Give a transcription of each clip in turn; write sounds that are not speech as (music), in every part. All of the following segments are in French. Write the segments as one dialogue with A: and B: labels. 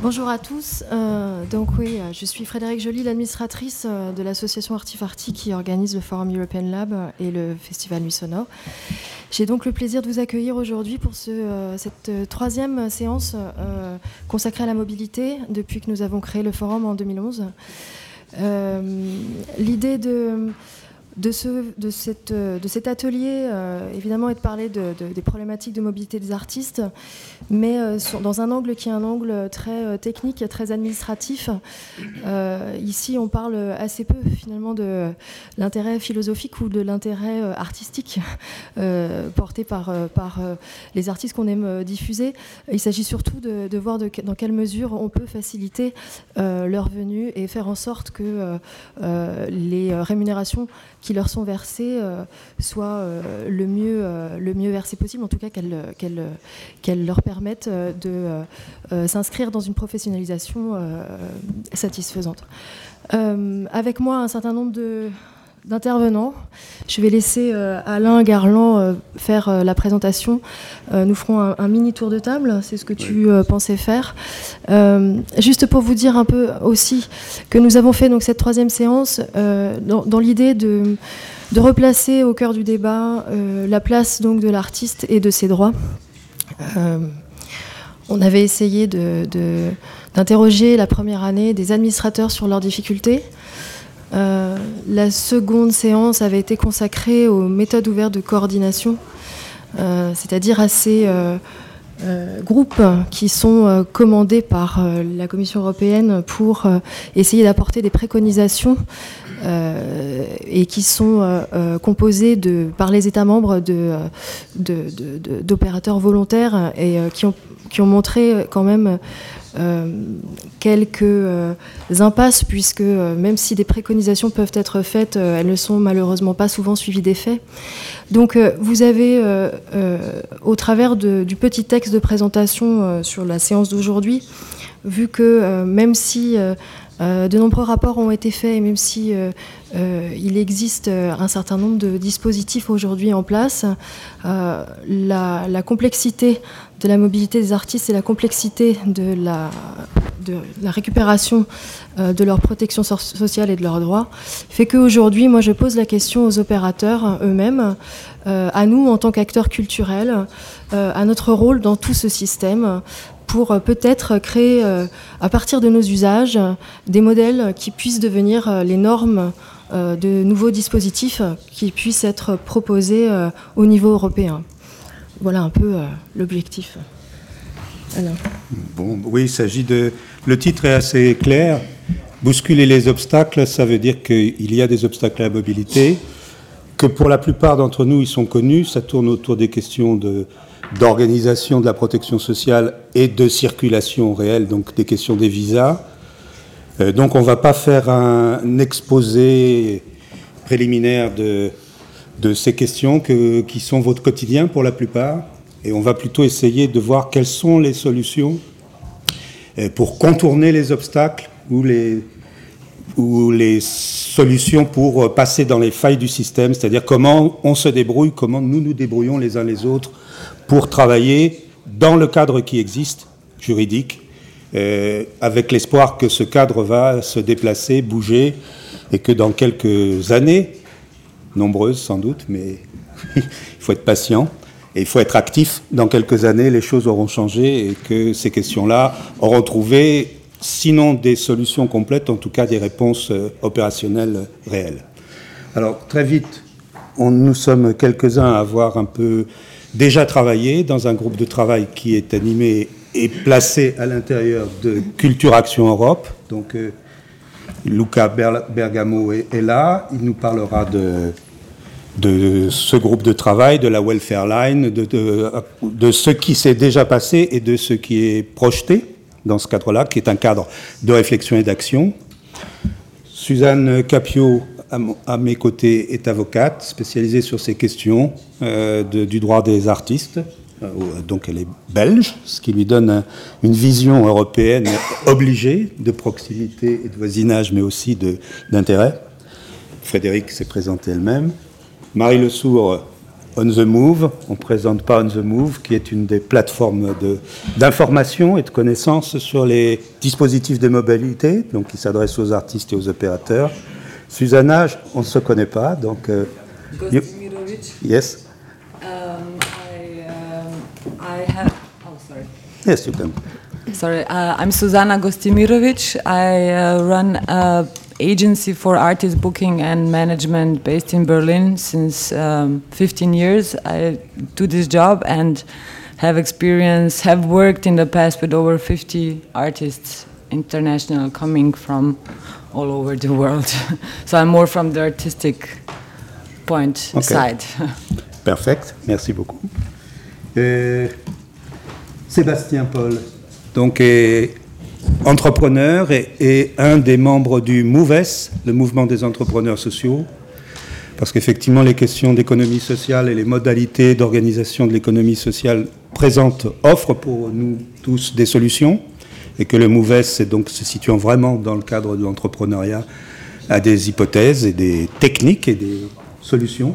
A: Bonjour à tous. Euh, donc oui, je suis Frédéric Joly, l'administratrice euh, de l'association Artifarty qui organise le Forum European Lab et le Festival Nuit Sonore. J'ai donc le plaisir de vous accueillir aujourd'hui pour ce, euh, cette troisième séance consacrée à la mobilité depuis que nous avons créé le forum en 2011. L'idée de de, ce, de, cette, de cet atelier, euh, évidemment, est de parler de, des problématiques de mobilité des artistes, mais euh, dans un angle qui est un angle très euh, technique et très administratif. ici, on parle assez peu, finalement, de l'intérêt philosophique ou de l'intérêt artistique porté par, par les artistes qu'on aime diffuser. Il s'agit surtout de, voir dans quelle mesure on peut faciliter leur venue et faire en sorte que les rémunérations qui leur sont versées euh, soient euh, le, mieux, euh, le mieux possible, en tout cas qu'elles qu'elles leur permettent de s'inscrire dans une professionnalisation satisfaisante. avec moi, un certain nombre de d'intervenants. Je vais laisser Alain Garland faire la présentation. nous ferons un, mini tour de table, c'est ce que tu pensais faire. juste pour vous dire un peu aussi que nous avons fait donc cette troisième séance dans, dans l'idée de de replacer au cœur du débat euh, la place donc de l'artiste et de ses droits. Euh, on avait essayé d'interroger la première année des administrateurs sur leurs difficultés. Euh, la seconde séance avait été consacrée aux méthodes ouvertes de coordination, c'est-à-dire à ces groupes qui sont commandés par la Commission européenne pour essayer d'apporter des préconisations euh, et qui sont euh, euh, composés de, par les États membres d'opérateurs volontaires et qui ont montré quand même quelques impasses, puisque même si des préconisations peuvent être faites, elles ne sont malheureusement pas souvent suivies des faits. Donc vous avez, au travers du petit texte de présentation sur la séance d'aujourd'hui, vu que même si euh, de nombreux rapports ont été faits et même si euh, euh, il existe un certain nombre de dispositifs aujourd'hui en place, la, complexité de la mobilité des artistes et la complexité de la, récupération de leur protection sociale et de leurs droits fait qu'aujourd'hui, moi, je pose la question aux opérateurs eux-mêmes, à nous en tant qu'acteurs culturels, à notre rôle dans tout ce système pour euh, peut-être créer, euh, à partir de nos usages, des modèles qui puissent devenir euh, les normes de nouveaux dispositifs qui puissent être proposés au niveau européen. Voilà un peu l'objectif.
B: Bon, oui, il s'agit de. Le titre est assez clair. Bousculer les obstacles, ça veut dire qu'il y a des obstacles à la mobilité, que pour la plupart d'entre nous, ils sont connus. Ça tourne autour des questions d'organisation de la protection sociale et de circulation réelle, donc des questions des visas. Euh, donc on ne va pas faire un exposé préliminaire de, de ces questions que, qui sont votre quotidien pour la plupart, et on va plutôt essayer de voir quelles sont les solutions euh, pour contourner les obstacles ou les, solutions pour passer dans les failles du système, c'est-à-dire comment on se débrouille, comment nous nous débrouillons les uns les autres pour travailler dans le cadre qui existe, juridique, euh, avec l'espoir que ce cadre va se déplacer, bouger, et que dans quelques années, nombreuses sans doute, mais (laughs) il faut être patient, et il faut être actif, dans quelques années, les choses auront changé, et que ces questions-là auront trouvé, sinon des solutions complètes, en tout cas des réponses euh, opérationnelles réelles. Alors, très vite, nous sommes quelques-uns à avoir un peu déjà travaillé dans un groupe de travail qui est animé et placé à l'intérieur de Culture Action Europe. Donc, euh, Luca Bergamo est, là. Il nous parlera de, de ce groupe de travail, de la Welfare Line, de, de, ce qui s'est déjà passé et de ce qui est projeté dans ce cadre-là, qui est un cadre de réflexion et d'action. Suzanne Capio à, mes côtés, est avocate spécialisée sur ces questions euh, du droit des artistes. Euh, donc elle est belge, ce qui lui donne une vision européenne obligée de proximité et de voisinage, mais aussi d'intérêt. Frédéric s'est présentée elle-même. Marie Le Sourd, On the Move. On ne présente pas On the Move, qui est une des plateformes d'information et de connaissances sur les dispositifs de mobilité, donc qui s'adresse aux artistes et aux opérateurs. Susanna, on ne se connaît pas, donc. Euh, yes. Yes, you can.
C: Sorry, uh, I'm Susanna Gostimirovic. I uh, run an agency for artist booking and management based in Berlin since um, 15 years. I do this job and have experience, have worked in the past with over 50 artists international coming from all over the world. (laughs) so I'm more from the artistic point okay. side. (laughs)
B: Perfect, merci beaucoup. Euh, Sébastien Paul, donc est entrepreneur et, un des membres du MOVES, le mouvement des entrepreneurs sociaux, parce qu'effectivement les questions d'économie sociale et les modalités d'organisation de l'économie sociale présentent, offrent pour nous tous des solutions, et que le MOVES, donc se situant vraiment dans le cadre de l'entrepreneuriat, a des hypothèses et des techniques et des solutions.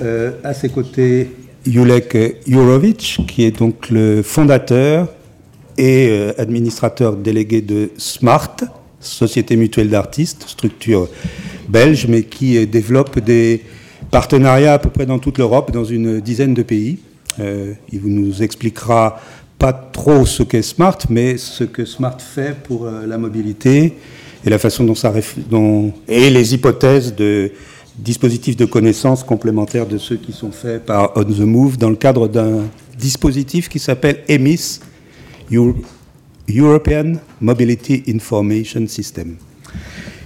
B: Euh, à ses côtés, Julek Jurovic, qui est donc le fondateur et euh, administrateur délégué de SMART, Société mutuelle d'artistes, structure belge, mais qui euh, développe des partenariats à peu près dans toute l'Europe, dans une dizaine de pays. Euh, il nous expliquera pas trop ce qu'est SMART, mais ce que SMART fait pour la mobilité et la façon dont ça et les hypothèses de dispositifs de connaissances complémentaires de ceux qui sont faits par On the Move dans le cadre d'un dispositif qui s'appelle EMIS, European Mobility Information System.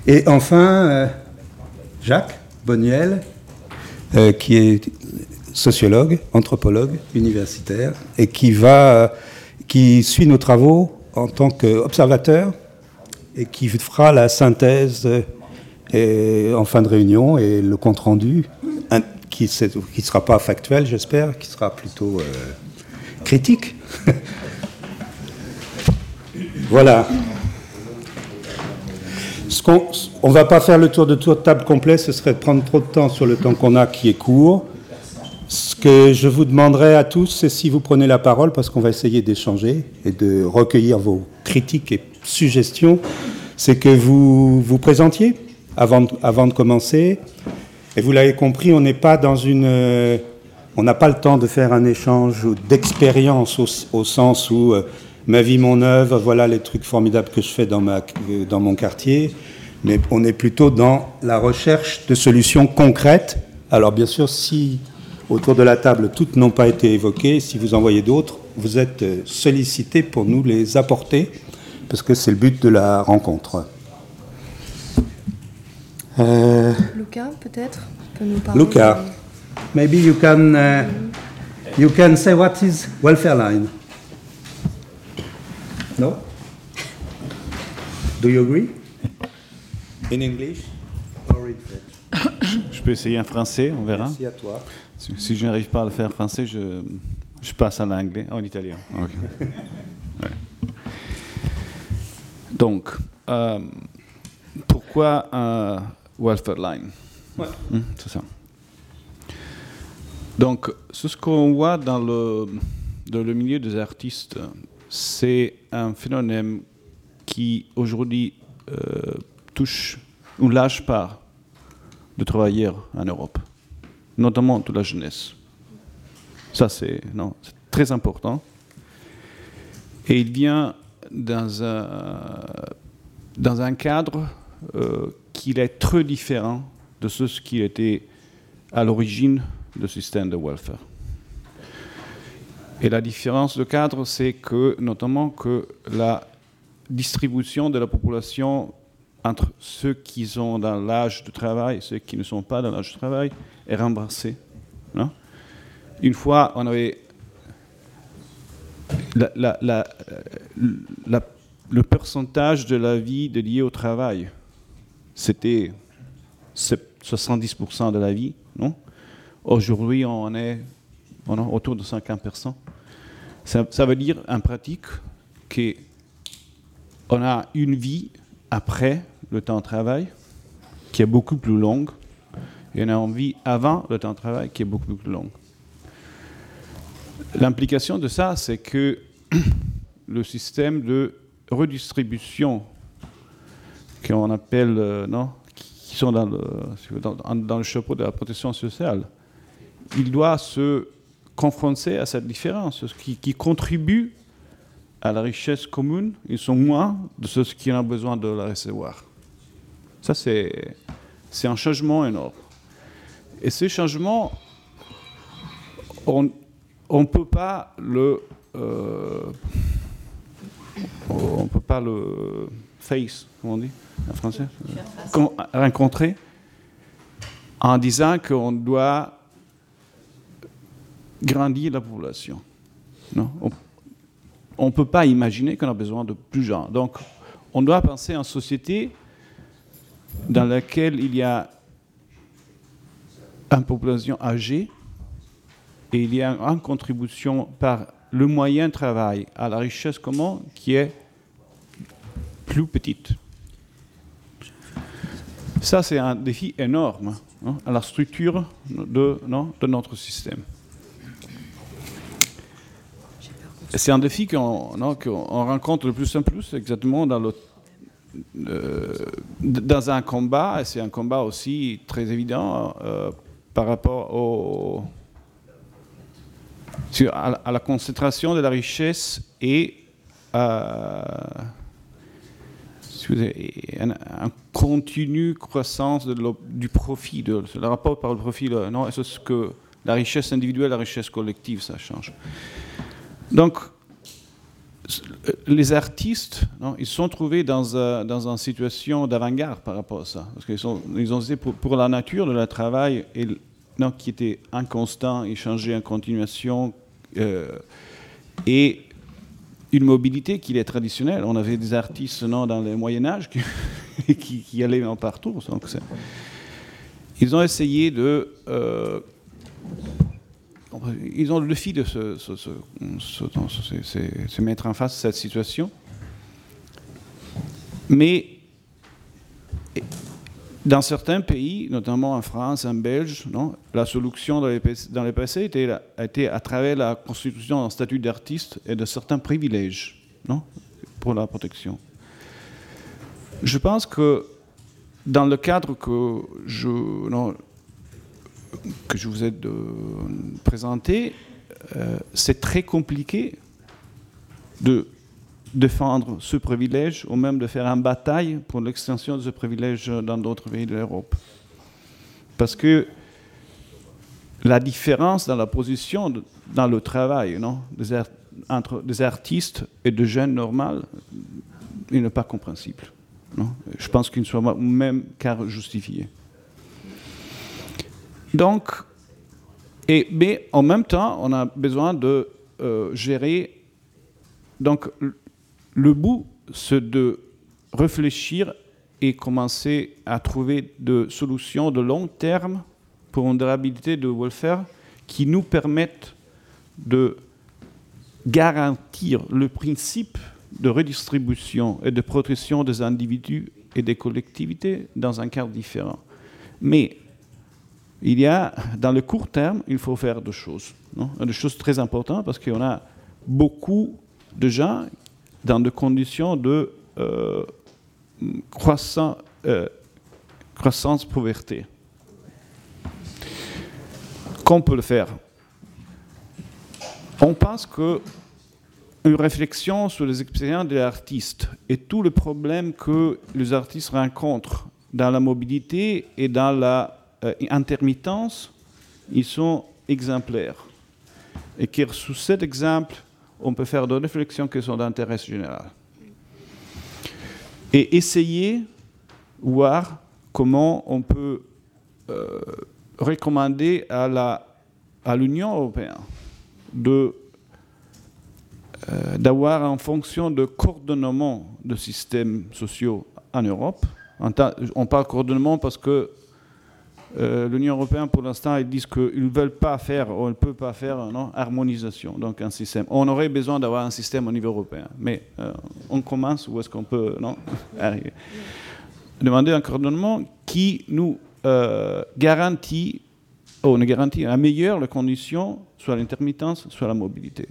B: Et enfin, euh, Jacques Bonniel, euh, qui est sociologue, anthropologue, universitaire, et qui, va, qui suit nos travaux en tant qu'observateur et qui fera la synthèse euh, en fin de réunion et le compte-rendu, qui ne sera pas factuel, j'espère, qui sera plutôt critique (laughs) Voilà. on ne va pas faire le tour de tour de table complet, ce serait de prendre trop de temps sur le temps qu'on a qui est court. Ce que je vous demanderai à tous, c'est si vous prenez la parole, parce qu'on va essayer d'échanger et de recueillir vos critiques et suggestions, c'est que vous vous présentiez avant de, commencer. Et vous l'avez compris, on n'est pas dans une... on n'a pas le temps de faire un échange d'expérience au, sens où euh, ma vie, mon œuvre, voilà les trucs formidables que je fais dans, ma, dans mon quartier. Mais on est plutôt dans la recherche de solutions concrètes. Alors bien sûr, si autour de la table toutes n'ont pas été évoquées, si vous en voyez d'autres, vous êtes sollicité pour nous les apporter, parce que c'est le but de la rencontre.
A: Euh, Luca, peut-être
B: Luca, maybe you can, uh, you can say what is welfare line. No? Do you agree? In English? Or in French? (coughs)
D: Je peux essayer en français, on verra.
B: Merci à toi.
D: Si, je n'arrive pas à le faire en français, je, je passe en anglais, en italien. Donc, euh, pourquoi un welfare line ouais. Hmm, c'est ça. Donc, ce qu'on voit dans le, dans le milieu des artistes c'est un phénomène qui aujourd'hui euh, touche ou lâche pas de travailleurs en Europe, notamment toute la jeunesse. Ça, c'est très important. Et il vient dans un, dans un cadre euh, qui est très différent de ce qui était à l'origine du système de welfare. Et la différence de cadre, c'est que, notamment, que la distribution de la population entre ceux qui sont dans l'âge de travail et ceux qui ne sont pas dans l'âge de travail est rembrassée. Une fois, on avait le pourcentage de la vie dédiée au travail, c'était 70% de la vie, non? Aujourd'hui, on est autour de 50%. Ça, veut dire en pratique qu'on a une vie après le temps de travail qui est beaucoup plus longue y en a envie avant le temps de travail qui est beaucoup plus long. L'implication de ça, c'est que (clears throat) le système de redistribution qu'on appelle, euh, non, qui sont dans le, dans, le chapeau de la protection sociale, il doit se confronter à cette différence, qui, qui contribue à la richesse commune, ils sont moins de ceux qui ont besoin de la recevoir. Ça, c'est un changement énorme. Et ce changement, on ne peut pas le... Euh, on peut pas le face, comment on dit? En français Rencontrer en disant qu'on doit grandir la population. Non? On ne peut pas imaginer qu'on a besoin de plus de gens. Donc, on doit penser en société dans laquelle il y a une population âgée et il y a une contribution par le moyen travail à la richesse commune qui est plus petite. Ça, c'est un défi énorme hein, à la structure de, de notre système. C'est un défi qu'on rencontre de plus en plus exactement dans, le, euh, dans un combat, et c'est un combat aussi très évident euh, par rapport au, à, la concentration de la richesse et à une un, continu croissance du profit, de, le rapport par le profit. Non, est-ce que la richesse individuelle, la richesse collective, ça change? Donc, les artistes, ils sont trouvés dans, euh, dans une situation d'avant-garde par rapport à ça. Parce qu'ils ils ont été pour, la nature de leur travail, et, non, qui était inconstant, et changeait en continuation, euh, et une mobilité qui est traditionnelle. On avait des artistes non, dans le Moyen-Âge (laughs) qui, qui, allaient en partout. Donc ils ont essayé de. Euh, ils ont le défi de se, se, mettre en face de cette situation. Mais dans certains pays, notamment en France, en Belge, non, la solution dans les, dans passés a été à travers la constitution d'un statut d'artiste et de certains privilèges non, pour la protection. Je pense que dans le cadre que je, que je vous ai présenté, euh, c'est très compliqué de défendre ce privilège ou même de faire une bataille pour l'extension de ce privilège dans d'autres pays de l'Europe. Parce que la différence dans la position, dans le travail, non, entre des artistes et des jeunes normaux, il n'est pas compréhensible. Non Je pense qu'il ne soit même qu'à justifier. Donc, et, mais en même temps, on a besoin de euh, gérer. Donc, le bout, c'est de réfléchir et commencer à trouver des solutions de long terme pour une durabilité de welfare qui nous permettent de garantir le principe de redistribution et de protection des individus et des collectivités dans un cadre différent. Mais il y a, dans le court terme, il faut faire deux choses. Non? Des choses très importantes parce qu'on a beaucoup de gens dans des conditions de euh, croissance, euh, croissance pauvreté. Qu'on peut le faire On pense que une réflexion sur les expériences des artistes et tous les problèmes que les artistes rencontrent dans la mobilité et dans la euh, intermittence, ils sont exemplaires. Et que sous cet exemple, on peut faire des réflexions qui sont d'intérêt général. Et essayer, voir comment on peut euh, recommander à l'Union européenne de euh, d'avoir en fonction de coordonnement de systèmes sociaux en Europe. On parle coordonnement parce que euh, l'Union européenne, pour l'instant, ils disent qu'ils ne veulent pas faire, ou ne peuvent pas faire, non, harmonisation, donc un système. On aurait besoin d'avoir un système au niveau européen, mais euh, on commence où est-ce qu'on peut non, (laughs) arriver? Demander un coordonnement qui nous euh, garantit, on garantit, améliore les conditions, soit l'intermittence, soit la mobilité.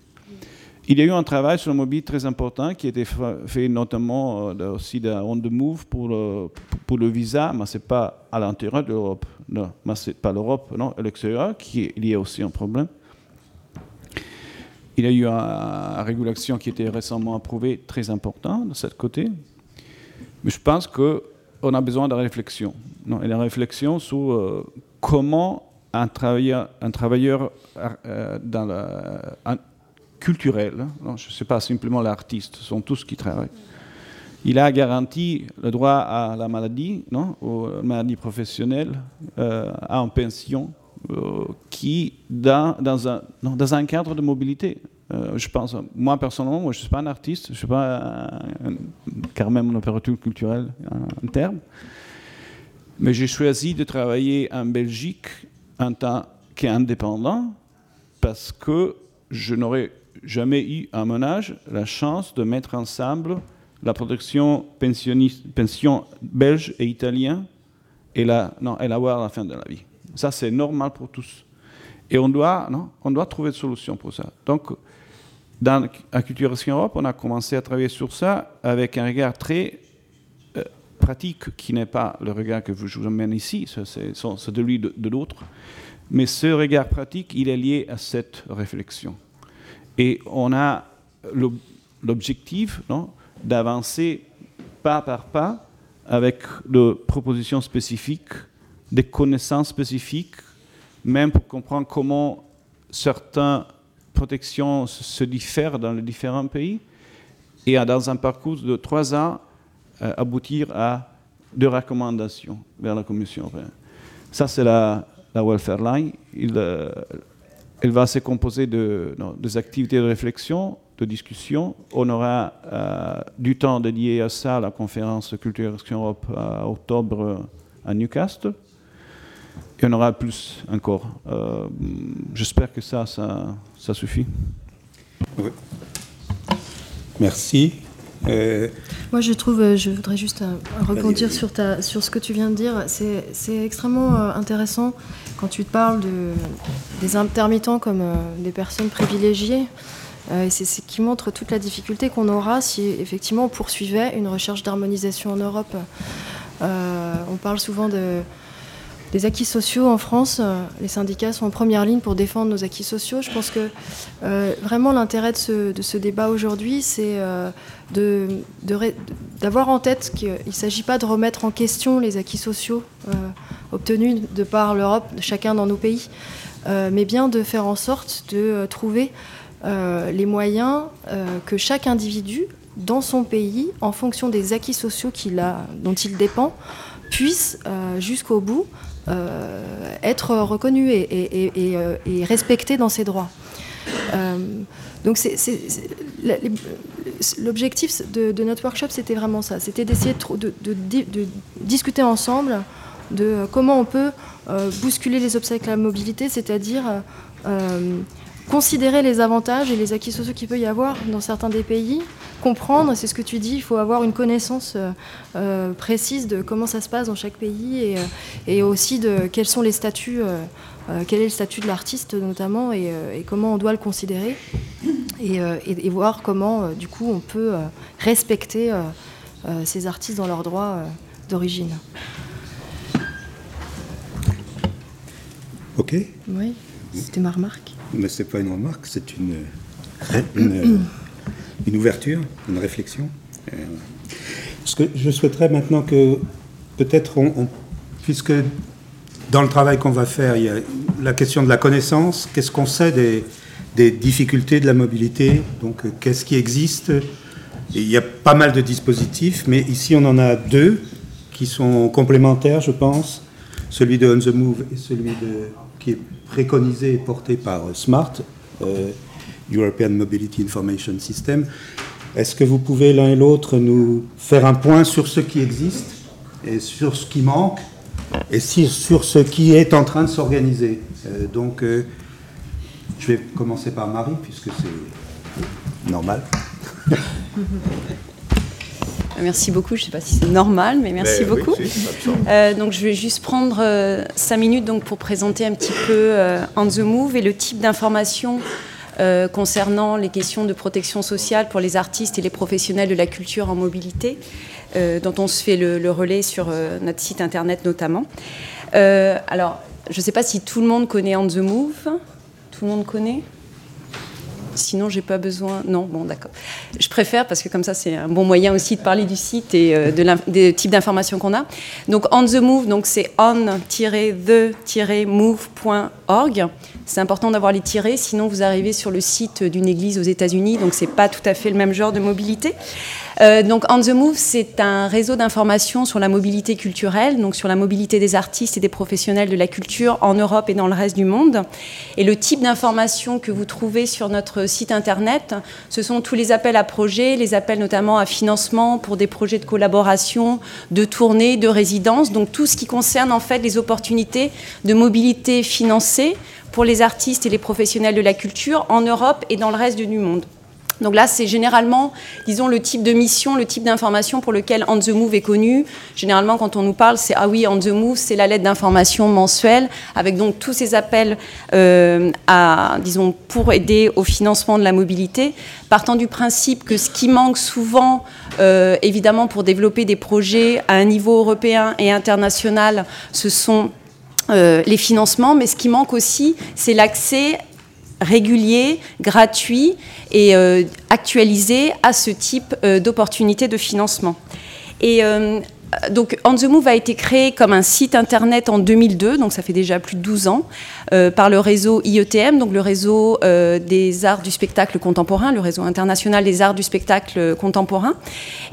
D: Il y a eu un travail sur la mobilité très important qui a été fait notamment euh, aussi de On the Move pour le, pour le visa, mais ce n'est pas à l'intérieur de l'Europe. Non, mais c'est pas l'Europe, non, l'extérieur, qui y a aussi un problème. Il y a eu une régulation qui a été récemment approuvée, très importante de ce côté. Mais je pense qu'on a besoin de réflexion. Non, et la réflexion sur euh, comment un travailleur, euh, dans la, culturel, non, je ne sais pas simplement l'artiste, ce sont tous qui travaillent. Il a garanti le droit à la maladie, non, aux maladies professionnelles, euh, à une pension, euh, qui, dans, un, un cadre de mobilité, euh, je pense, moi personnellement, moi, je ne suis pas un artiste, je ne suis pas car même un opérateur culturel en terme, mais j'ai choisi de travailler en Belgique en tant qu'indépendant parce que je n'aurais jamais eu à mon âge la chance de mettre ensemble la protection pension belge et italien et la, non, et l'avoir à la fin de la vie. Ça, c'est normal pour tous. Et on doit, non, on doit trouver des solutions pour ça. Donc, dans Acculturation Europe, on a commencé à travailler sur ça avec un regard très euh, pratique, qui n'est pas le regard que je vous amène ici, c'est celui de, de l'autre. Mais ce regard pratique, il est lié à cette réflexion. Et on a l'objectif d'avancer pas par pas avec des propositions spécifiques, des connaissances spécifiques, même pour comprendre comment certaines protections se diffèrent dans les différents pays, et dans un parcours de trois ans, euh, aboutir à deux recommandations vers la Commission européenne. Ça, c'est la, Welfare Line. Euh, elle va se composer de, des activités de réflexion, de discussion. On aura euh, du temps dédié à ça, à la conférence Culture Action Europe à octobre à Newcastle. Et on aura plus encore. Euh, j'espère que ça, ça, ça suffit.
B: Merci.
A: Euh, Moi, je trouve, je voudrais juste rebondir sur, ta, sur ce que tu viens de dire. C'est extrêmement intéressant quand tu te parles de, des intermittents comme euh, des personnes privilégiées, euh, c'est ce qui montre toute la difficulté qu'on aura si effectivement on poursuivait une recherche d'harmonisation en Europe. Euh, on parle souvent de, des acquis sociaux en France. Les syndicats sont en première ligne pour défendre nos acquis sociaux. Je pense que vraiment l'intérêt de ce, débat aujourd'hui, c'est d'avoir en tête qu'il ne s'agit pas de remettre en question les acquis sociaux obtenus de par l'Europe, chacun dans nos pays, euh, mais bien de faire en sorte de euh, trouver euh, les moyens que chaque individu, dans son pays, en fonction des acquis sociaux dont il dépend, puisse jusqu'au bout être reconnu et, respecté dans ses droits. donc l'objectif de, notre workshop, c'était vraiment ça, c'était d'essayer de, discuter ensemble de comment on peut euh, bousculer les obstacles à la mobilité, c'est-à-dire euh, considérer les avantages et les acquis sociaux qu'il peut y avoir dans certains des pays, comprendre, c'est ce que tu dis, il faut avoir une connaissance euh, précise de comment ça se passe dans chaque pays et, aussi de quels sont les statuts, quel est le statut de l'artiste notamment et, comment on doit le considérer et, voir comment du coup on peut respecter ces artistes dans leurs droits d'origine.
B: Ok
A: Oui, c'était ma remarque.
B: Mais ce n'est pas une remarque, c'est une, une, ouverture, une réflexion. Ce que je souhaiterais maintenant que peut-être puisque dans le travail qu'on va faire, il y a la question de la connaissance, qu'est-ce qu'on sait des, difficultés de la mobilité, donc euh, qu'est-ce qui existe? il y a pas mal de dispositifs, mais ici on en a deux qui sont complémentaires, je pense, celui de On the Move et celui de qui préconisé et porté par euh, SMART, euh, European Mobility Information System. Est-ce que vous pouvez l'un et l'autre nous faire un point sur ce qui existe et sur ce qui manque et sur ce qui est en train de s'organiser? Euh, Donc, je vais commencer par Marie, puisque c'est normal. (laughs)
E: Merci beaucoup. Je ne sais pas si c'est normal, mais merci beaucoup. Euh, donc, je vais juste prendre euh, cinq minutes donc, pour présenter un petit peu euh, On the Move et le type d'information concernant les questions de protection sociale pour les artistes et les professionnels de la culture en mobilité, dont on se fait le, le relais sur notre site internet notamment. alors, je ne sais pas si tout le monde connaît On the Move. Tout le monde connaît? Sinon, j'ai pas besoin. Non, bon, d'accord. Je préfère parce que comme ça, c'est un bon moyen aussi de parler du site et euh, de des types d'informations qu'on a. Donc, on the move, donc c'est on-the-move.org. C'est important d'avoir les tirés, sinon vous arrivez sur le site d'une église aux États-Unis, donc c'est pas tout à fait le même genre de mobilité. Euh, donc On the Move, c'est un réseau d'information sur la mobilité culturelle, donc sur la mobilité des artistes et des professionnels de la culture en Europe et dans le reste du monde. Et le type d'information que vous trouvez sur notre site internet, ce sont tous les appels à projets, les appels notamment à financement pour des projets de collaboration, de tournée, de résidence, donc tout ce qui concerne en fait les opportunités de mobilité financée pour les artistes et les professionnels de la culture en Europe et dans le reste du monde. Donc là, c'est généralement, disons, le type de mission, le type d'information pour lequel On the Move est connu. Généralement, quand on nous parle, c'est ah oui, On the Move, c'est la lettre d'information mensuelle, avec donc tous ces appels euh, à, disons, pour aider au financement de la mobilité, partant du principe que ce qui manque souvent, euh, évidemment, pour développer des projets à un niveau européen et international, ce sont euh, les financements, mais ce qui manque aussi, c'est l'accès régulier, gratuit et euh, actualisé à ce type euh, d'opportunités de financement. Et euh, donc On the Move a été créé comme un site internet en 2002, donc ça fait déjà plus de 12 ans, euh, par le réseau IETM, donc le réseau euh, des arts du spectacle contemporain, le réseau international des arts du spectacle contemporain.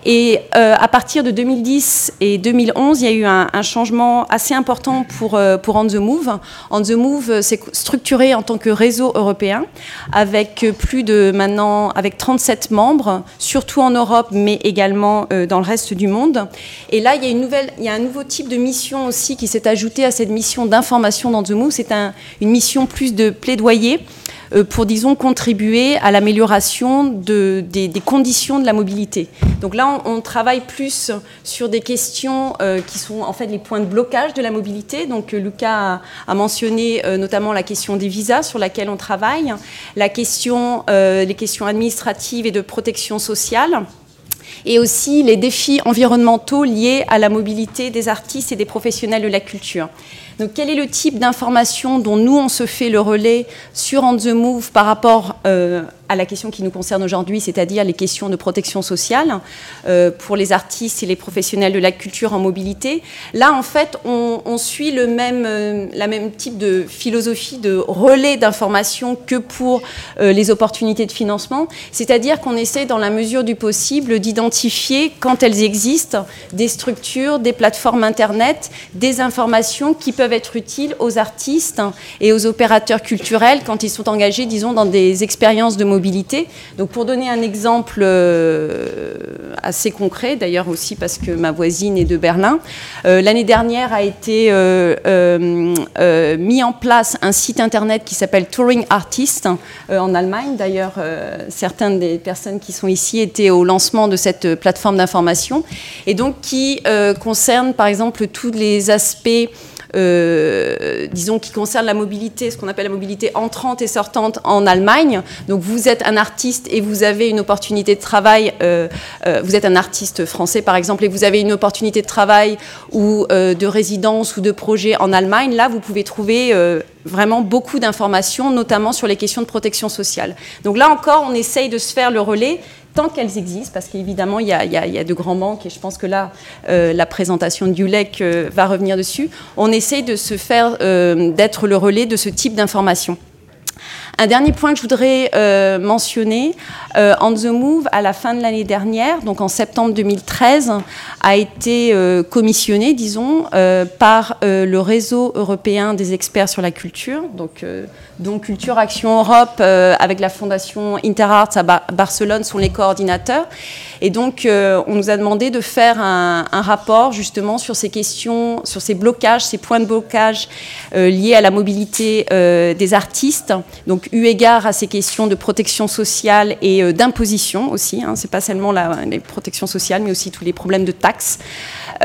E: Et euh, à partir de 2010 et 2011, il y a eu un, un changement assez important pour, pour On the Move. On the Move s'est structuré en tant que réseau européen, avec plus de maintenant, avec 37 membres, surtout en Europe, mais également dans le reste du monde. Et là, il y a, une nouvelle, il y a un nouveau type de mission aussi qui s'est ajouté à cette mission d'information dans The Move. C'est une mission plus de plaidoyer euh, pour, disons, contribuer à l'amélioration de, des, conditions de la mobilité. Donc là, on, travaille plus sur des questions euh, qui sont en fait les points de blocage de la mobilité. Donc euh, Lucas a, mentionné notamment la question des visas sur laquelle on travaille, la question, les questions administratives et de protection sociale et aussi les défis environnementaux liés à la mobilité des artistes et des professionnels de la culture. Donc, quel est le type d'information dont nous, on se fait le relais sur On the Move par rapport euh, à la question qui nous concerne aujourd'hui, c'est-à-dire les questions de protection sociale euh, pour les artistes et les professionnels de la culture en mobilité? Là, en fait, on, suit le même, euh, la même type de philosophie de relais d'information que pour les opportunités de financement, c'est-à-dire qu'on essaie, dans la mesure du possible, d'identifier, quand elles existent, des structures, des plateformes Internet, des informations qui peuvent peuvent être utiles aux artistes et aux opérateurs culturels quand ils sont engagés, disons, dans des expériences de mobilité. Donc, pour donner un exemple euh, assez concret, d'ailleurs aussi parce que ma voisine est de Berlin, euh, l'année dernière a été euh, mis en place un site internet qui s'appelle Touring Artist en Allemagne. D'ailleurs, certaines des personnes qui sont ici étaient au lancement de cette plateforme d'information et donc qui concerne, par exemple, tous les aspects euh, disons, qui concerne la mobilité, ce qu'on appelle la mobilité entrante et sortante en Allemagne. Donc vous êtes un artiste et vous avez une opportunité de travail, euh, euh, vous êtes un artiste français par exemple, et vous avez une opportunité de travail ou de résidence ou de projet en Allemagne, là vous pouvez trouver vraiment beaucoup d'informations, notamment sur les questions de protection sociale. Donc là encore, on essaye de se faire le relais tant qu'elles existent, parce qu'évidemment, il, y, a de grands manques, et je pense que là, euh, la présentation de Yulek euh, va revenir dessus, on essaie de se faire, euh, d'être le relais de ce type d'information. Un dernier point que je voudrais mentionner, On the Move, à la fin de l'année dernière, donc en septembre 2013, a été commissionné, disons, par le réseau européen des experts sur la culture, donc Donc Culture Action Europe avec la fondation Interarts à Barcelone sont les coordinateurs. Et donc on nous a demandé de faire un, rapport justement sur ces questions, sur ces blocages, ces points de blocage liés à la mobilité des artistes. Donc eu égard à ces questions de protection sociale et d'imposition aussi. Hein, C'est pas seulement la, les protections sociales, mais aussi tous les problèmes de taxes.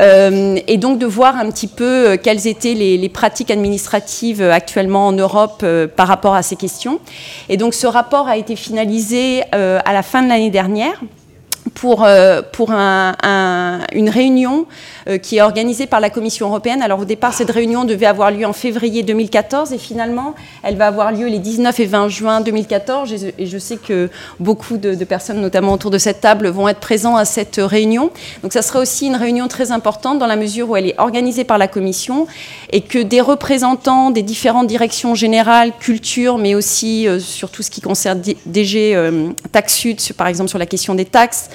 E: Euh, et donc de voir un petit peu euh, quelles étaient les, pratiques administratives euh, actuellement en Europe par rapport à ces questions. Et donc ce rapport a été finalisé à la fin de l'année dernière pour, pour une réunion euh, qui est organisée par la Commission européenne. Alors au départ, cette réunion devait avoir lieu en février 2014 et finalement, elle va avoir lieu les 19 et 20 juin 2014. Et je sais que beaucoup de, personnes, notamment autour de cette table, vont être présents à cette réunion. Donc ça sera aussi une réunion très importante dans la mesure où elle est organisée par la Commission et que des représentants des différentes directions générales, culture, mais aussi euh, sur tout ce qui concerne DG euh, Taxud, par exemple sur la question des taxes,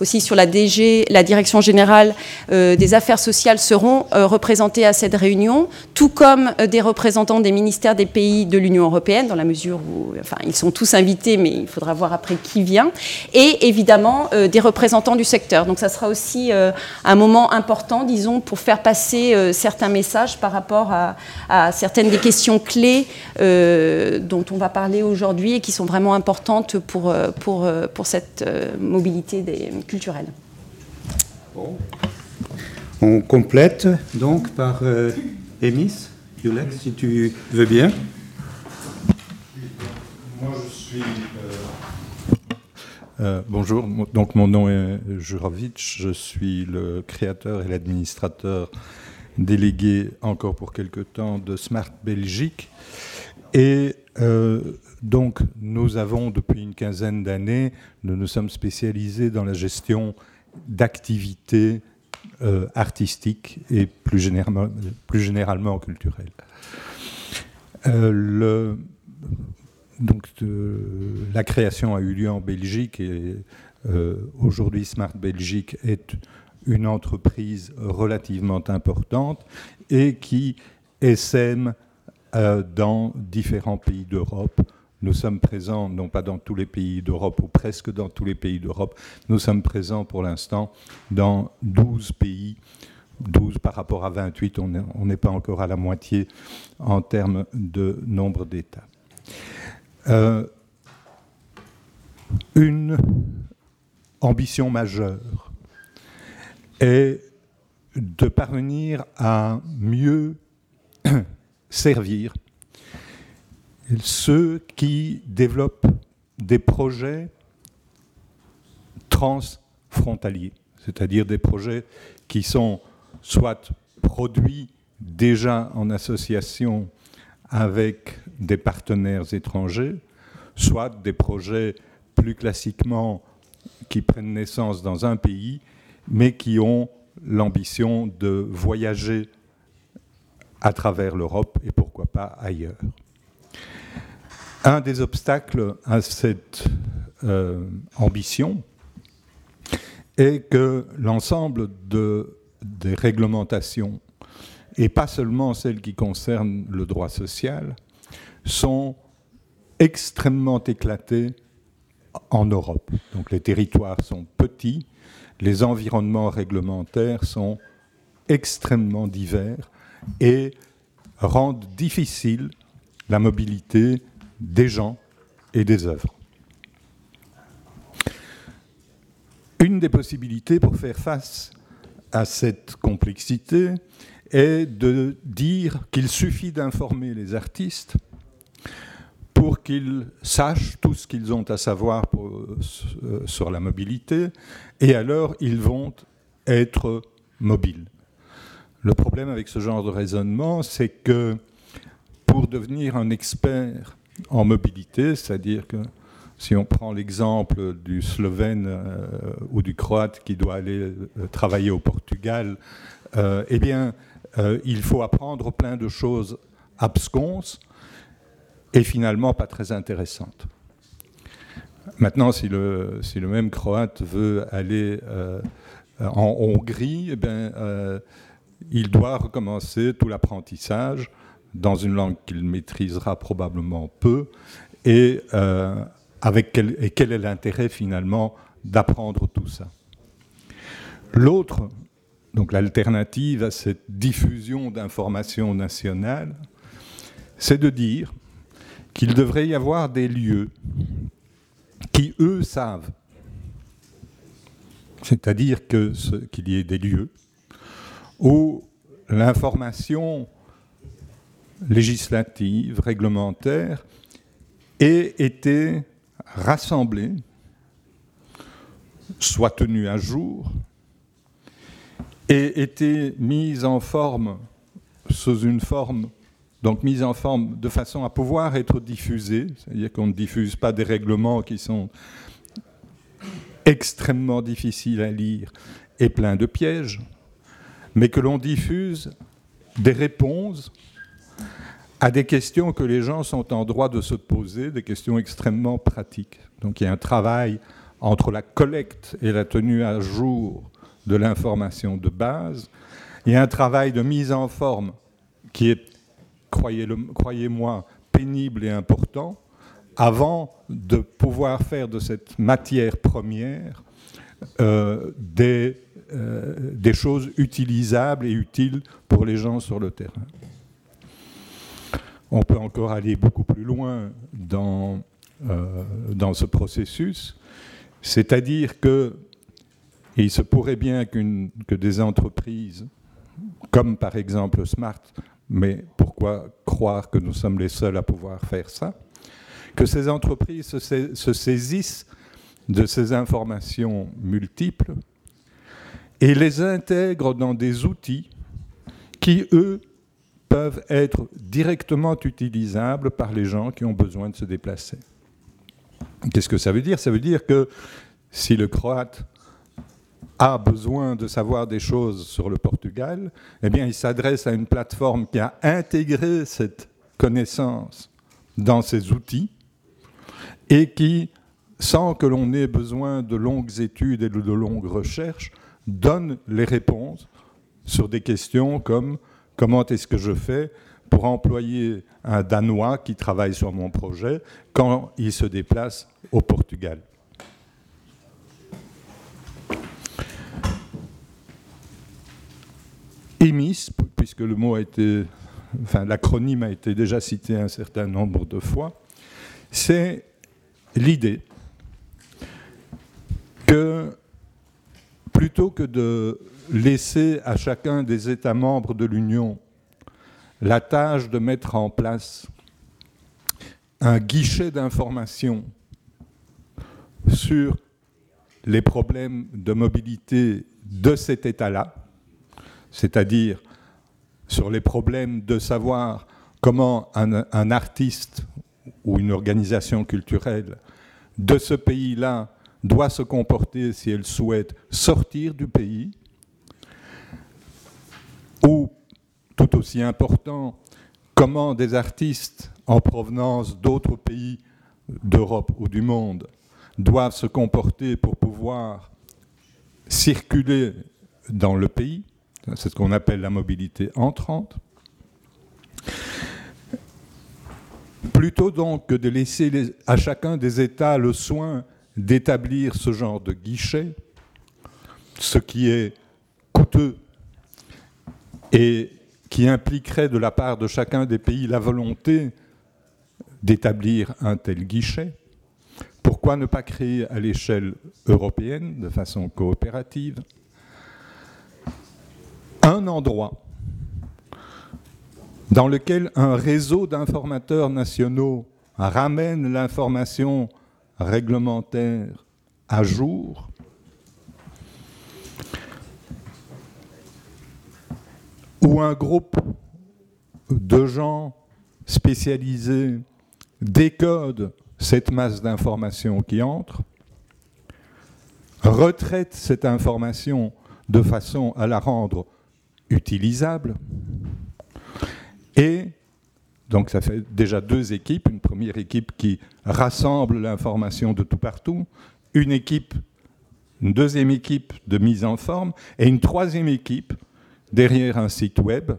E: aussi sur la DG, la direction générale des affaires sociales seront euh, représentés à cette réunion, tout comme euh, des représentants des ministères des pays de l'Union européenne, dans la mesure où, enfin, ils sont tous invités, mais il faudra voir après qui vient, et évidemment euh, des représentants du secteur. Donc ça sera aussi un moment important, disons, pour faire passer certains messages par rapport à, à, certaines des questions clés dont on va parler aujourd'hui et qui sont vraiment importantes pour, pour, pour cette mobilité des, culturelle.
B: Bon. On complète donc par euh, Emis, Yulex, si tu veux bien.
F: Moi, je suis. Euh, euh, bonjour, donc mon nom est Jurovic, je suis le créateur et l'administrateur délégué encore pour quelque temps de Smart Belgique. Et donc nous avons depuis une quinzaine d'années, nous nous sommes spécialisés dans la gestion d'activités euh, artistique et plus généralement, plus généralement culturelle. Euh, donc, la création a eu lieu en Belgique et euh, aujourd'hui Smart Belgique est une entreprise relativement importante et qui essaime dans différents pays d'Europe nous sommes présents, non pas dans tous les pays d'Europe, ou presque dans tous les pays d'Europe, nous sommes présents pour l'instant dans 12 pays. 12 par rapport à 28, on n'est pas encore à la moitié en termes de nombre d'États. Euh, une ambition majeure est de parvenir à mieux (clears throat) servir ceux qui développent des projets transfrontaliers, c'est-à-dire des projets qui sont soit produits déjà en association avec des partenaires étrangers, soit des projets plus classiquement qui prennent naissance dans un pays, mais qui ont l'ambition de voyager à travers l'Europe et pourquoi pas ailleurs. Un des obstacles à cette euh, ambition est que l'ensemble des réglementations, et pas seulement celles qui concernent le droit social, sont extrêmement éclatées en Europe. Donc les territoires sont petits, les environnements réglementaires sont extrêmement divers et rendent difficile la mobilité des gens et des œuvres. Une des possibilités pour faire face à cette complexité est de dire qu'il suffit d'informer les artistes pour qu'ils sachent tout ce qu'ils ont à savoir euh, sur la mobilité, et alors ils vont être mobiles. Le problème avec ce genre de raisonnement, c'est que pour devenir un expert en mobilité, c'est-à-dire que si on prend l'exemple du Slovène euh, ou du Croate qui doit aller euh, travailler au Portugal, euh, eh bien, il faut apprendre plein de choses absconses et finalement pas très intéressantes. Maintenant, si le, si le même Croate veut aller en Hongrie, eh bien, il doit recommencer tout l'apprentissage dans une langue qu'il maîtrisera probablement peu, et, euh, avec quel, est l'intérêt finalement d'apprendre tout ça. L'autre, donc l'alternative à cette diffusion d'informations nationales, c'est de dire qu'il devrait y avoir des lieux qui, eux, savent. C'est-à-dire qu'il y ait des lieux où l'information législative, réglementaire, ait été rassemblée, soit tenue à jour, et été mise en forme, sous une forme, donc mise en forme de façon à pouvoir être diffusée, c'est-à-dire qu'on ne diffuse pas des règlements qui sont extrêmement difficiles à lire et pleins de pièges, mais que l'on diffuse des réponses à des questions que les gens sont en droit de se poser, des questions extrêmement pratiques. Donc il y a un travail entre la collecte et la tenue à jour de l'information de base. Il y a un travail de mise en forme qui est, croyez-moi, pénible et important, avant de pouvoir faire de cette matière première euh, euh, des choses utilisables et utiles pour les gens sur le terrain. On peut encore aller beaucoup plus loin dans, euh, dans ce processus, c'est-à-dire que il se pourrait bien que des entreprises, comme par exemple Smart, mais pourquoi croire que nous sommes les seuls à pouvoir faire ça, que ces entreprises se, saisissent de ces informations multiples et les intègrent dans des outils qui, eux, peuvent être directement utilisables par les gens qui ont besoin de se déplacer. Qu'est-ce que ça veut dire? Ça veut dire que si le croate a besoin de savoir des choses sur le Portugal, eh bien, il s'adresse à une plateforme qui a intégré cette connaissance dans ses outils et qui, sans que l'on ait besoin de longues études et de longues recherches, donne les réponses sur des questions comme comment est-ce que je fais pour employer un Danois qui travaille sur mon projet quand il se déplace au Portugal? EMIS, puisque le mot a été, enfin l'acronyme a été déjà cité un certain nombre de fois, c'est l'idée que plutôt que de laisser à chacun des États membres de l'Union la tâche de mettre en place un guichet d'information sur les problèmes de mobilité de cet État-là, c'est-à-dire sur les problèmes de savoir comment un, artiste ou une organisation culturelle de ce pays-là doit se comporter si elle souhaite sortir du pays, ou tout aussi important, comment des artistes en provenance d'autres pays d'Europe ou du monde doivent se comporter pour pouvoir circuler dans le pays. C'est ce qu'on appelle la mobilité entrante. Plutôt donc que de laisser à chacun des États le soin d'établir ce genre de guichet, ce qui est coûteux et qui impliquerait de la part de chacun des pays la volonté d'établir un tel guichet, pourquoi ne pas créer à l'échelle européenne, de façon coopérative, un endroit dans lequel un réseau d'informateurs nationaux ramène l'information réglementaire à jour, où un groupe de gens spécialisés décode cette masse d'informations qui entre, retraite cette information de façon à la rendre utilisable. Et donc ça fait déjà deux équipes, une première équipe qui rassemble l'information de tout partout, une équipe, une deuxième équipe de mise en forme, et une troisième équipe derrière un site web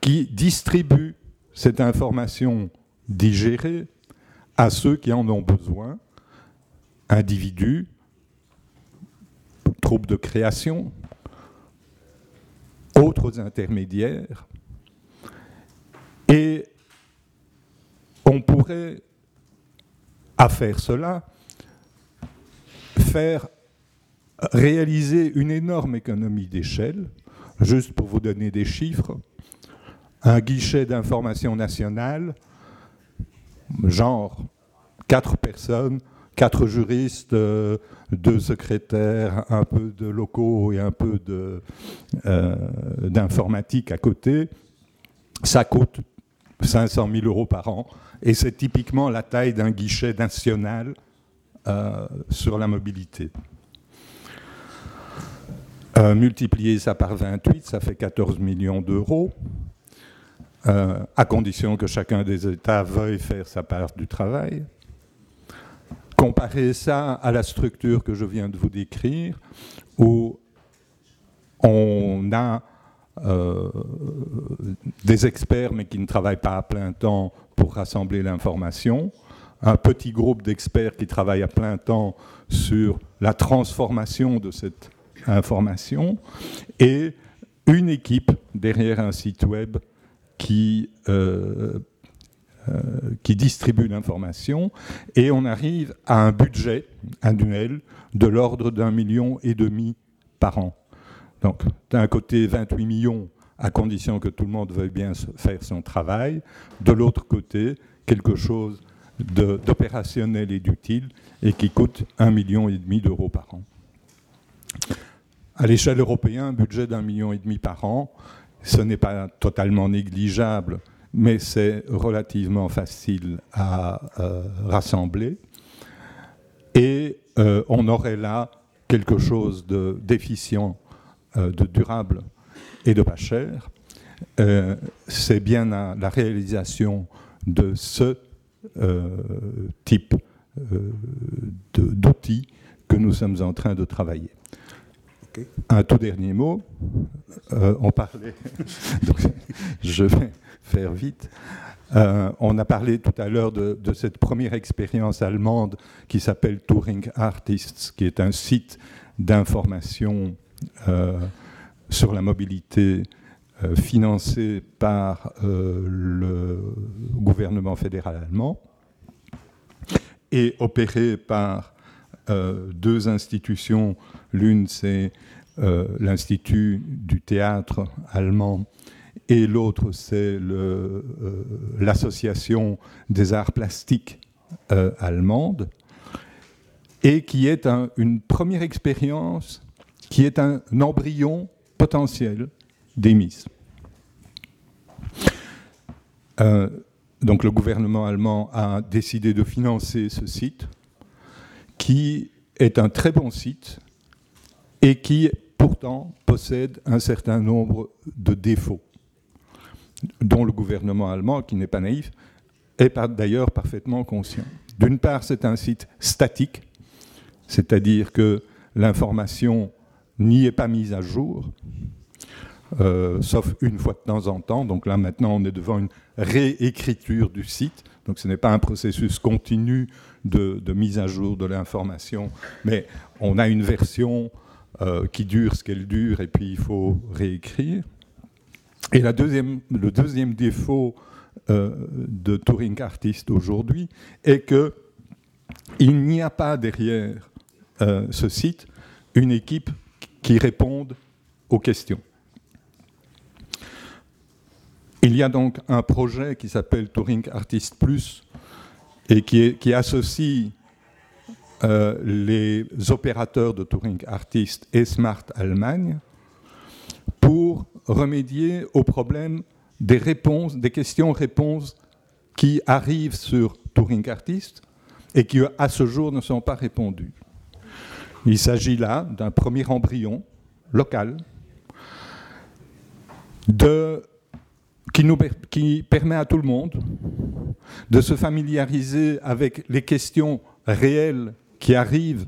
F: qui distribue cette information digérée à ceux qui en ont besoin, individus, troupes de création, autres intermédiaires. Et on pourrait, à faire cela, faire réaliser une énorme économie d'échelle. Juste pour vous donner des chiffres, un guichet d'information nationale, genre quatre personnes, quatre juristes, euh, deux secrétaires, un peu de locaux et un peu euh, d'informatique à côté, ça coûte 500 000 euros par an. Et c'est typiquement la taille d'un guichet national euh, sur la mobilité. multiplier ça par 28, ça fait 14 millions d'euros. Euh, à condition que chacun des États veuille faire sa part du travail. Comparer ça à la structure que je viens de vous décrire, où on a euh, des experts, mais qui ne travaillent pas à plein temps pour rassembler l'information, un petit groupe d'experts qui travaillent à plein temps sur la transformation de cette information, et une équipe derrière un site web qui, euh, euh, qui distribue l'information, et on arrive à un budget annuel de l'ordre d'un million et demi par an. Donc, d'un côté, 28 millions à condition que tout le monde veuille bien faire son travail. De l'autre côté, quelque chose d'opérationnel et d'utile et qui coûte un million et demi d'euros par an. À l'échelle européenne, un budget d'un million et demi par an, ce n'est pas totalement négligeable, mais c'est relativement facile à euh, rassembler. Et euh, on aurait là quelque chose d'efficient, euh, de, durable et de pas cher. c'est bien la réalisation de ce type d'outils que nous sommes en train de travailler. Un tout dernier mot. Euh, on parlait, (laughs) je vais faire vite. Euh, on a parlé tout à l'heure de, cette première expérience allemande qui s'appelle Touring Artists, qui est un site d'information euh, sur la mobilité financé par le gouvernement fédéral allemand et opéré par deux institutions. L'une, c'est euh, l'Institut du théâtre allemand et l'autre, c'est euh, l'Association des arts plastiques euh, allemandes, et qui est une première expérience, qui est un embryon potentiel d'EMIS. donc le gouvernement allemand a décidé de financer ce site, qui est un très bon site, et qui pourtant possède un certain nombre de défauts, dont le gouvernement allemand, qui n'est pas naïf, est d'ailleurs parfaitement conscient. D'une part, c'est un site statique, c'est-à-dire que l'information n'y est pas mise à jour, euh, sauf une fois de temps en temps. Donc là, maintenant, on est devant une réécriture du site. Donc ce n'est pas un processus continu de, mise à jour de l'information, mais on a une version euh, qui dure ce qu'elle dure et puis il faut réécrire. Et la deuxième, le deuxième défaut euh, de Touring Artist aujourd'hui est que il n'y a pas derrière ce site une équipe qui réponde aux questions. Il y a donc un projet qui s'appelle Touring Artist Plus et qui, associe euh, les opérateurs de Touring Artist et Smart Allemagne pour remédier aux problèmes des réponses, des questions-réponses qui arrivent sur Touring Artist et qui à ce jour ne sont pas répondues. Il s'agit là d'un premier embryon local qui permet à tout le monde de se familiariser avec les questions réelles qui arrivent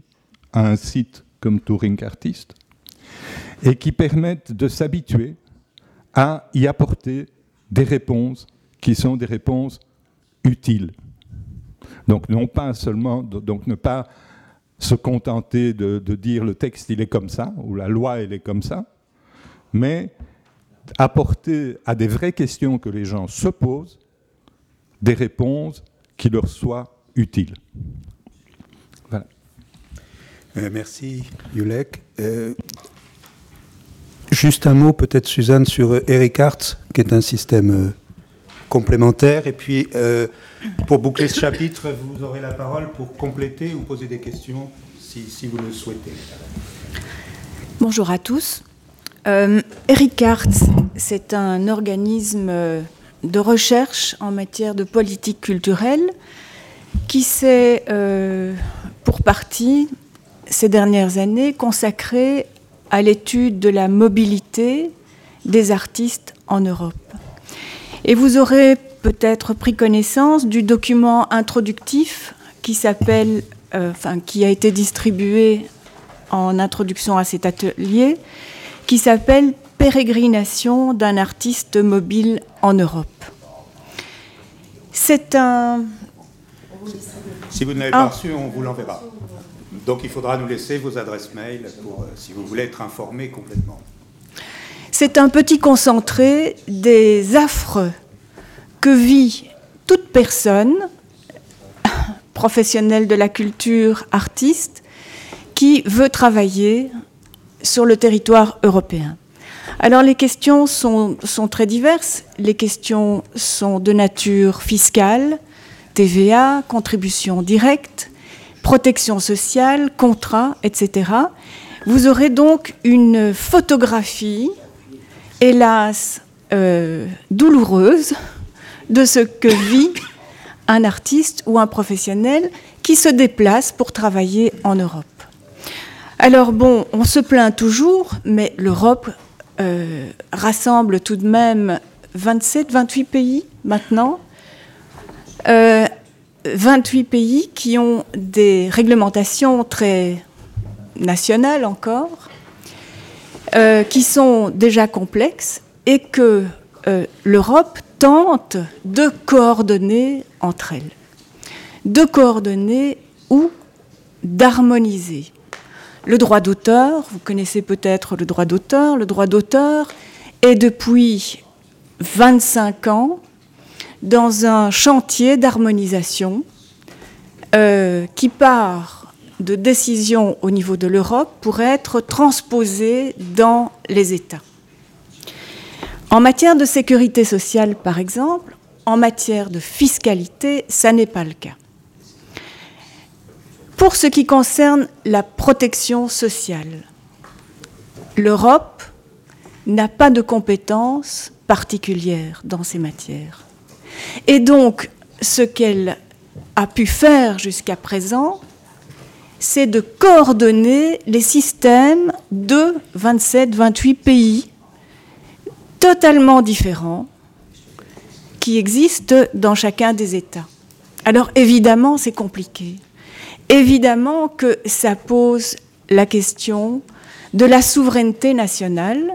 F: à un site comme Touring Artist et qui permettent de s'habituer à y apporter des réponses qui sont des réponses utiles. Donc non pas seulement, donc ne pas se contenter de, dire le texte il est comme ça, ou la loi elle est comme ça, mais apporter à des vraies questions que les gens se posent des réponses qui leur soient utiles.
B: Voilà. Euh, merci Yulek. Euh, juste un mot peut-être Suzanne sur Eric Hartz, qui est un système complémentaire. Et puis, euh, pour boucler ce chapitre, vous aurez la parole pour compléter ou poser des questions si, vous le souhaitez.
G: Bonjour à tous. Euh, Eric Hartz, c'est un organisme de recherche en matière de politique culturelle qui s'est, euh, pour partie, ces dernières années, consacré à l'étude de la mobilité des artistes en Europe. Et vous aurez peut-être pris connaissance du document introductif qui s'appelle, euh, enfin, qui a été distribué en introduction à cet atelier, qui s'appelle Pérégrination d'un artiste mobile en Europe. C'est un.
B: Si vous ne l'avez pas ah. reçu, on vous l'enverra. Donc il faudra nous laisser vos adresses mail pour, euh, si vous voulez être informé complètement.
G: C'est un petit concentré des affres que vit toute personne, (laughs) professionnelle de la culture, artiste, qui veut travailler sur le territoire européen. Alors les questions sont, très diverses. Les questions sont de nature fiscale, TVA, contribution directe, protection sociale, contrat, etc. Vous aurez donc une photographie hélas, euh, douloureuse de ce que vit un artiste ou un professionnel qui se déplace pour travailler en Europe. Alors bon, on se plaint toujours, mais l'Europe euh, rassemble tout de même 27, 28 pays maintenant. 28 euh, pays qui ont des réglementations très nationales encore, euh, qui sont déjà complexes et que l'Europe tente de coordonner entre elles. De coordonner ou d'harmoniser. Le droit d'auteur, vous connaissez peut-être le droit d'auteur, le droit d'auteur est depuis 25 ans dans un chantier d'harmonisation euh, qui part de décision au niveau de l'Europe pour être transposée dans les États. En matière de sécurité sociale, par exemple, en matière de fiscalité, ça n'est pas le cas. Pour ce qui concerne la protection sociale, l'Europe n'a pas de compétences particulières dans ces matières. Et donc, ce qu'elle a pu faire jusqu'à présent, c'est de coordonner les systèmes de 27-28 pays totalement différents qui existent dans chacun des États. Alors évidemment, c'est compliqué. Évidemment que ça pose la question de la souveraineté nationale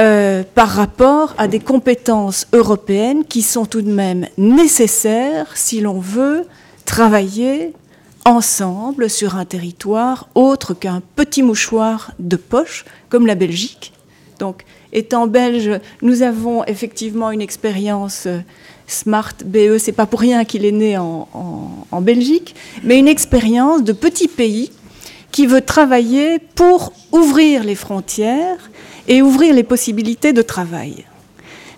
G: euh, par rapport à des compétences européennes qui sont tout de même nécessaires si l'on veut travailler ensemble sur un territoire autre qu'un petit mouchoir de poche, comme la Belgique. Donc, étant belge, nous avons effectivement une expérience euh, Smart BE, c'est pas pour rien qu'il est né en, en, Belgique, mais une expérience de petit pays qui veut travailler pour ouvrir les frontières et ouvrir les possibilités de travail.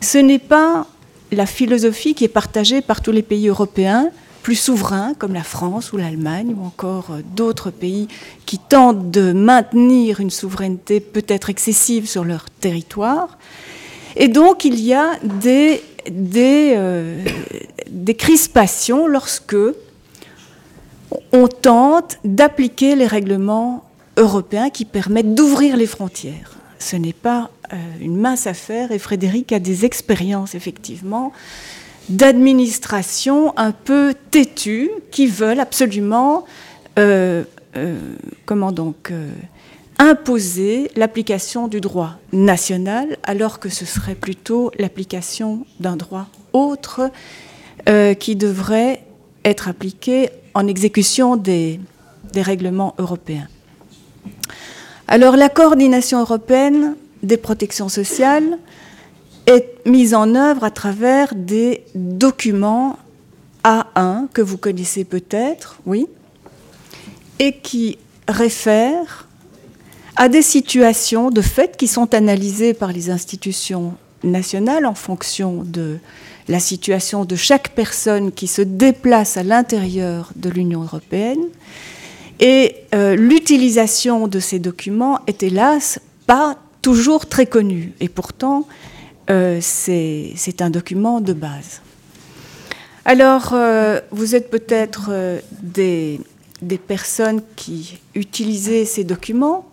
G: Ce n'est pas la philosophie qui est partagée par tous les pays européens plus souverains comme la France ou l'Allemagne ou encore euh, d'autres pays qui tentent de maintenir une souveraineté peut-être excessive sur leur territoire. Et donc il y a des, des, euh, crispations lorsque on tente d'appliquer les règlements européens qui permettent d'ouvrir les frontières. Ce n'est pas euh, une mince affaire et Frédéric a des expériences effectivement d'administration un peu têtues qui veulent absolument, euh, euh, comment donc, euh, imposer l'application du droit national alors que ce serait plutôt l'application d'un droit autres qui devraient être appliquées en exécution des, des règlements européens. Alors la coordination européenne des protections sociales est mise en œuvre à travers des documents A1 que vous connaissez peut-être, oui, et qui réfèrent à des situations de fait qui sont analysées par les institutions nationales en fonction de la situation de chaque personne qui se déplace à l'intérieur de l'Union européenne. Et euh, l'utilisation de ces documents est hélas pas toujours très connue. Et pourtant, euh, c'est un document de base. Alors, euh, vous êtes peut-être des, des, personnes qui utilisaient ces documents.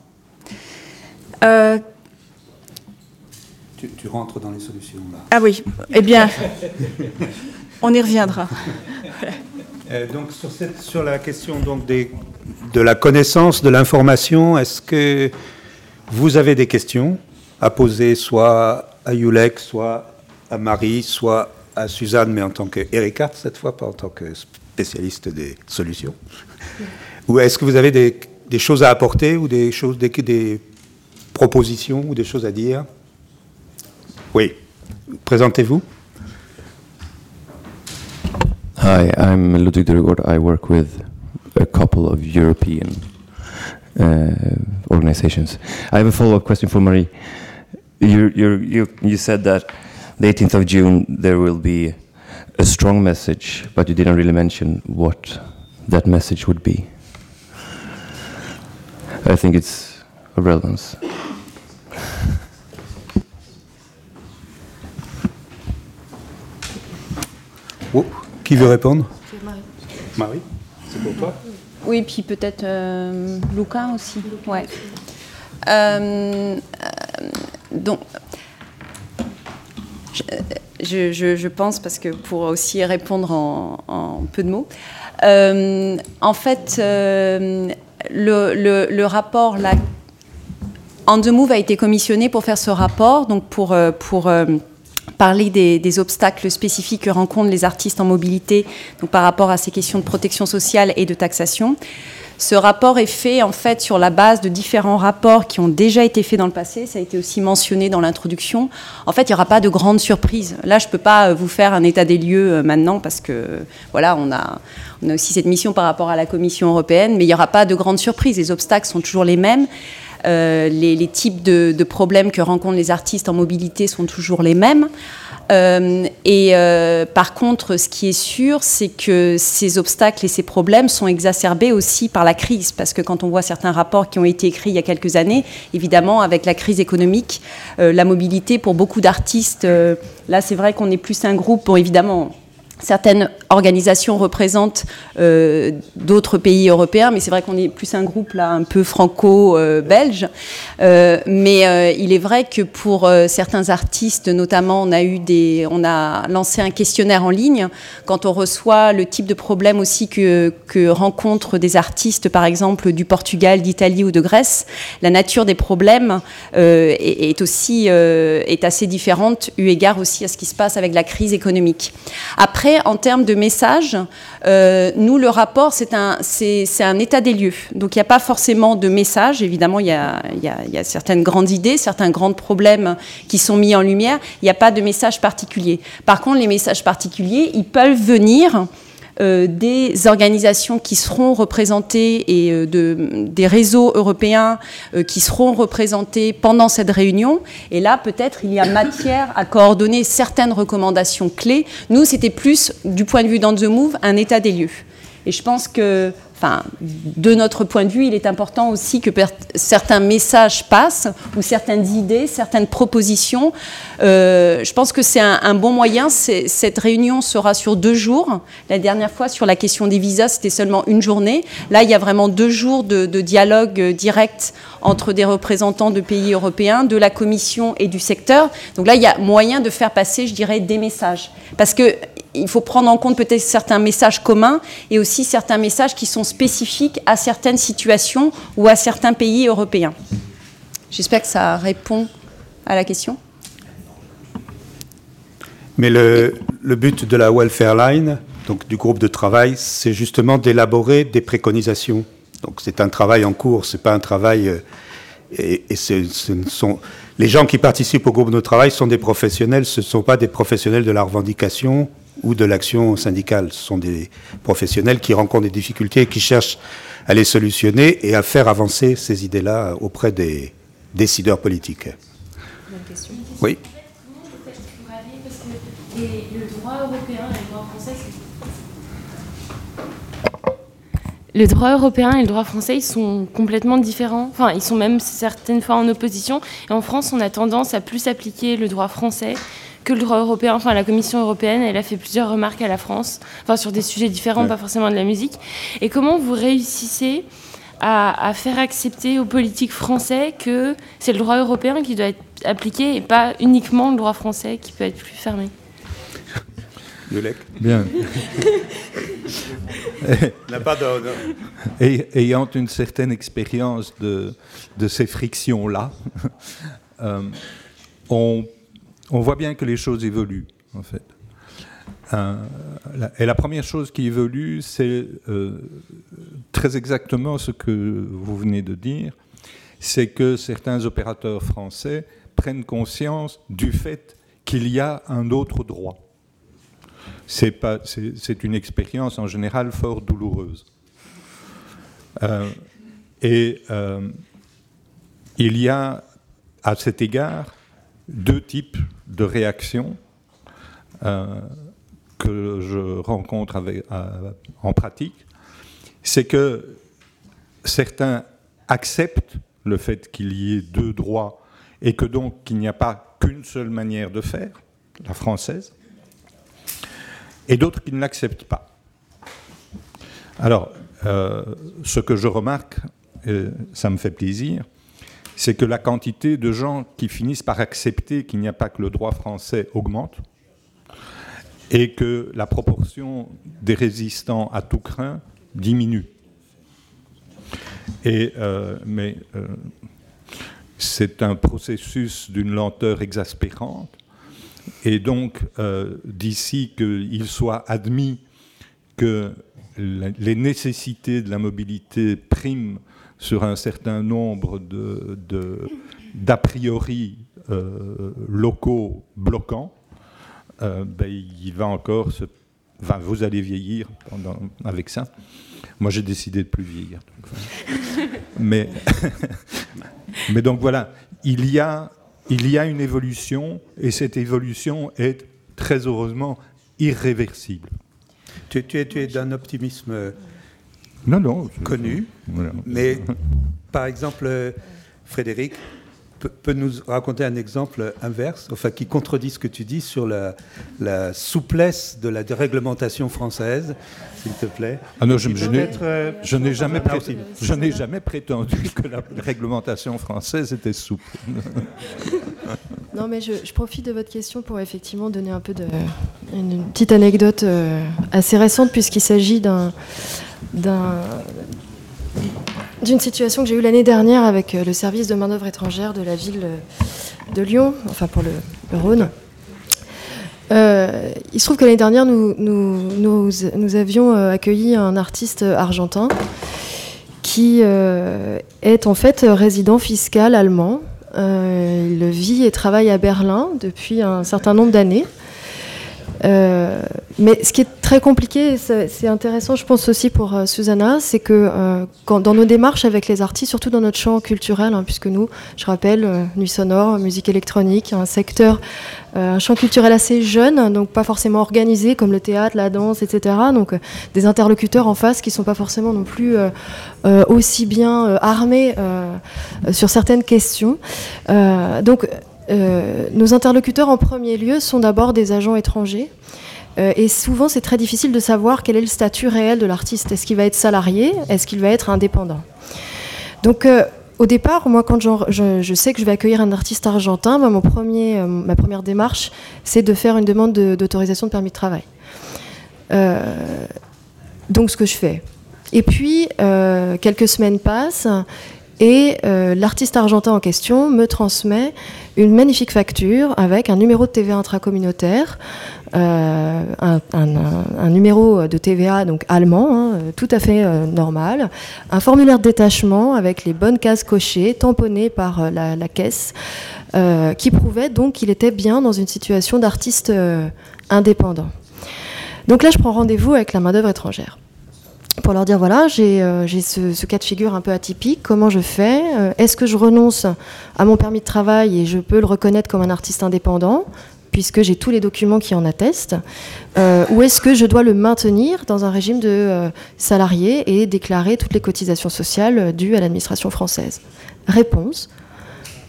B: Tu, rentres dans les solutions là.
G: Ah oui, eh bien, on y reviendra. (laughs)
B: Euh, donc sur, cette, sur, la question donc des, de la connaissance, de l'information, est-ce que vous avez des questions à poser soit à Yulek, soit à Marie, soit à Suzanne, mais en tant qu'Erika cette fois, pas en tant que spécialiste des solutions (laughs) Ou est-ce que vous avez des, des, choses à apporter ou des, choses, des, des propositions ou des choses à dire? Oui. Présentez-vous.
H: Hi, I'm Ludwig Durgård. I work with a couple of European uh, organizations. I have a follow-up question for Marie. You, you, you said that the 18th of June there will be a strong message, but you didn't really mention what that message would be. I think it's of relevance.
B: Qui veut répondre Marie. c'est pour toi
E: Oui, puis peut-être euh, Luca aussi. Ouais. Euh, donc, je, pense, parce que pour aussi répondre en, peu de mots, euh, en fait, le, le, rapport, là, Move a été commissionné pour faire ce rapport, donc pour, pour parler des, obstacles spécifiques que rencontrent les artistes en mobilité par rapport à ces questions de protection sociale et de taxation. Ce rapport est fait en fait sur la base de différents rapports qui ont déjà été faits dans le passé. Ça a été aussi mentionné dans l'introduction. En fait, il n'y aura pas de grande surprise. Là, je ne peux pas vous faire un état des lieux euh, maintenant parce que voilà, on a, on a aussi cette mission par rapport à la Commission européenne, mais il n'y aura pas de grande surprise. Les obstacles sont toujours les mêmes. Euh, les, types de, problèmes que rencontrent les artistes en mobilité sont toujours les mêmes. Euh, et euh, par contre, ce qui est sûr, c'est que ces obstacles et ces problèmes sont exacerbés aussi par la crise, parce que quand on voit certains rapports qui ont été écrits il y a quelques années, évidemment, avec la crise économique, la mobilité pour beaucoup d'artistes, là, c'est vrai qu'on est plus un groupe, bon, évidemment Certaines organisations représentent euh, d'autres pays européens, mais c'est vrai qu'on est plus un groupe là un peu franco-belge. Euh, mais euh, il est vrai que pour certains artistes, notamment, on a eu des, on a lancé un questionnaire en ligne quand on reçoit le type de problème aussi que, rencontrent des artistes, par exemple du Portugal, d'Italie ou de Grèce. La nature des problèmes est, est, aussi est assez différente eu égard aussi à ce qui se passe avec la crise économique. Après en termes de messages, euh, nous, le rapport, c'est un, un, état des lieux. Donc, il n'y a pas forcément de message. Évidemment, il y, a, y a, certaines grandes idées, certains grands problèmes qui sont mis en lumière. Il n'y a pas de message particulier. Par contre, les messages particuliers, ils peuvent venir des organisations qui seront représentées et euh, de, des réseaux européens euh, qui seront représentés pendant cette réunion. Et là, peut-être, il y a matière à coordonner certaines recommandations clés. Nous, c'était plus, du point de vue d'On The Move, un état des lieux. Et je pense que enfin, de notre point de vue, il est important aussi que certains messages passent ou certaines idées, certaines propositions. Euh, je pense que c'est un, bon moyen. Cette réunion sera sur deux jours. La dernière fois, sur la question des visas, c'était seulement une journée. Là, il y a vraiment deux jours de, de dialogue direct entre des représentants de pays européens, de la Commission et du secteur. Donc là, il y a moyen de faire passer, je dirais, des messages. Parce que il faut prendre en compte peut-être certains messages communs et aussi certains messages qui sont spécifiques à certaines situations ou à certains pays européens. J'espère que ça répond à la question.
B: Mais le, but de la Welfare Line, donc du groupe de travail, c'est justement d'élaborer des préconisations. Donc c'est un travail en cours, c'est pas un travail. euh, et, sont les gens qui participent au groupe de travail sont des professionnels, ce ne sont pas des professionnels de la revendication ou de l'action syndicale. Ce sont des professionnels qui rencontrent des difficultés et qui cherchent à les solutionner et à faire avancer ces idées-là auprès des décideurs politiques. Oui.
I: le droit le droit européen et le droit français, ils sont complètement différents. Enfin, ils sont même certaines fois en opposition. Et en France, on a tendance à plus appliquer le droit français que le droit européen. Enfin, la Commission européenne, elle a fait plusieurs remarques à la France, enfin sur des sujets différents,
B: Ouais.
I: pas forcément de la musique. Et comment vous réussissez à, à faire accepter aux politiques français que c'est le droit européen qui doit être appliqué et pas uniquement le droit français qui peut être plus fermé?
B: Yolek
F: Bien. (laughs)
B: N'a pas
F: Et- ayant une certaine expérience de, de ces frictions-là, (laughs) euh, on, on voit bien que les choses évoluent, en fait. Euh, la- et la première chose qui évolue, c'est euh, très exactement ce que vous venez de dire, c'est que certains opérateurs français prennent conscience du fait qu'il y a un autre droit. C'est une expérience en général fort douloureuse. Euh, et euh, il y a à cet égard deux types de réactions euh, que je rencontre en pratique. C'est que certains acceptent le fait qu'il y ait deux droits et que donc qu'il n'y a pas qu'une seule manière de faire, la française, et d'autres qui ne l'acceptent pas. Alors, euh, ce que je remarque, ça me fait plaisir, c'est que la quantité de gens qui finissent par accepter qu'il n'y a pas que le droit français augmente et que la proportion des résistants à tout craint diminue. Et, euh, mais euh, c'est un processus d'une lenteur exaspérante. Et donc, euh, d'ici qu'il soit admis que les nécessités de la mobilité priment sur un certain nombre de, d'a priori euh, locaux bloquants, euh, ben, il va encore se... Enfin, vous allez vieillir pendant- avec ça. Moi, j'ai décidé de plus vieillir. donc. (laughs) Mais, (laughs) mais donc voilà, il y, a, il y a une évolution et cette évolution est très heureusement irréversible.
B: Tu, tu es, tu es d'un optimisme
F: Non, non. je-
B: connu,
F: Voilà.
B: mais par exemple, euh, Frédéric peut, nous raconter un exemple inverse, enfin qui contredit ce que tu dis sur la, la souplesse de la réglementation française, s'il te plaît?
F: Ah non, je, n'ai-
B: euh,
F: n'ai jamais,
B: là
F: pré-
B: aussi.
F: je n'ai jamais prétendu que la réglementation française était souple. (laughs)
A: Non, mais je, je profite de votre question pour effectivement donner un peu de une, petite anecdote euh, assez récente puisqu'il s'agit d'un- d'une situation que j'ai eue l'année dernière avec euh, le service de main-d'œuvre étrangère de la ville euh, de Lyon, enfin pour le, Rhône. Euh, il se trouve que l'année dernière, nous, nous, nous, nous avions accueilli un artiste argentin qui est en fait résident fiscal allemand. Il vit et travaille à Berlin depuis un certain nombre d'années. Euh, mais ce qui est très compliqué, c'est intéressant, je pense aussi pour euh, Susanna, c'est que euh, dans nos démarches avec les artistes, surtout dans notre champ culturel, hein, puisque nous, je rappelle, nuit sonore, musique électronique, un secteur, un champ culturel assez jeune, donc pas forcément organisé comme le théâtre, la danse, etc. Donc des interlocuteurs en face qui sont pas forcément non plus aussi bien armés sur certaines questions. Donc euh, nos interlocuteurs en premier lieu sont d'abord des agents étrangers. Euh, et souvent, c'est très difficile de savoir quel est le statut réel de l'artiste. Est-ce qu'il va être salarié? Est-ce qu'il va être indépendant? Donc, euh, au départ, moi, quand je, sais que je vais accueillir un artiste argentin, ma première démarche, c'est de faire une demande de- d'autorisation de, permis de travail. Donc, ce que je fais. Et puis, quelques semaines passent et euh, l'artiste argentin en question me transmet une magnifique facture avec un numéro de TVA intracommunautaire, euh, un, numéro de TVA allemand, hein, tout à fait euh, normal, un formulaire de détachement avec les bonnes cases cochées, tamponnées par la, caisse, qui prouvait donc qu'il était bien dans une situation d'artiste indépendant. Donc là, je prends rendez-vous avec la main-d'œuvre étrangère pour leur dire voilà, j'ai euh, ce, cas de figure un peu atypique, comment je fais euh, Est-ce que je renonce à mon permis de travail et je peux le reconnaître comme un artiste indépendant puisque j'ai tous les documents qui en attestent, euh, ou est-ce que je dois le maintenir dans un régime de salarié et déclarer toutes les cotisations sociales dues à l'administration française? Réponse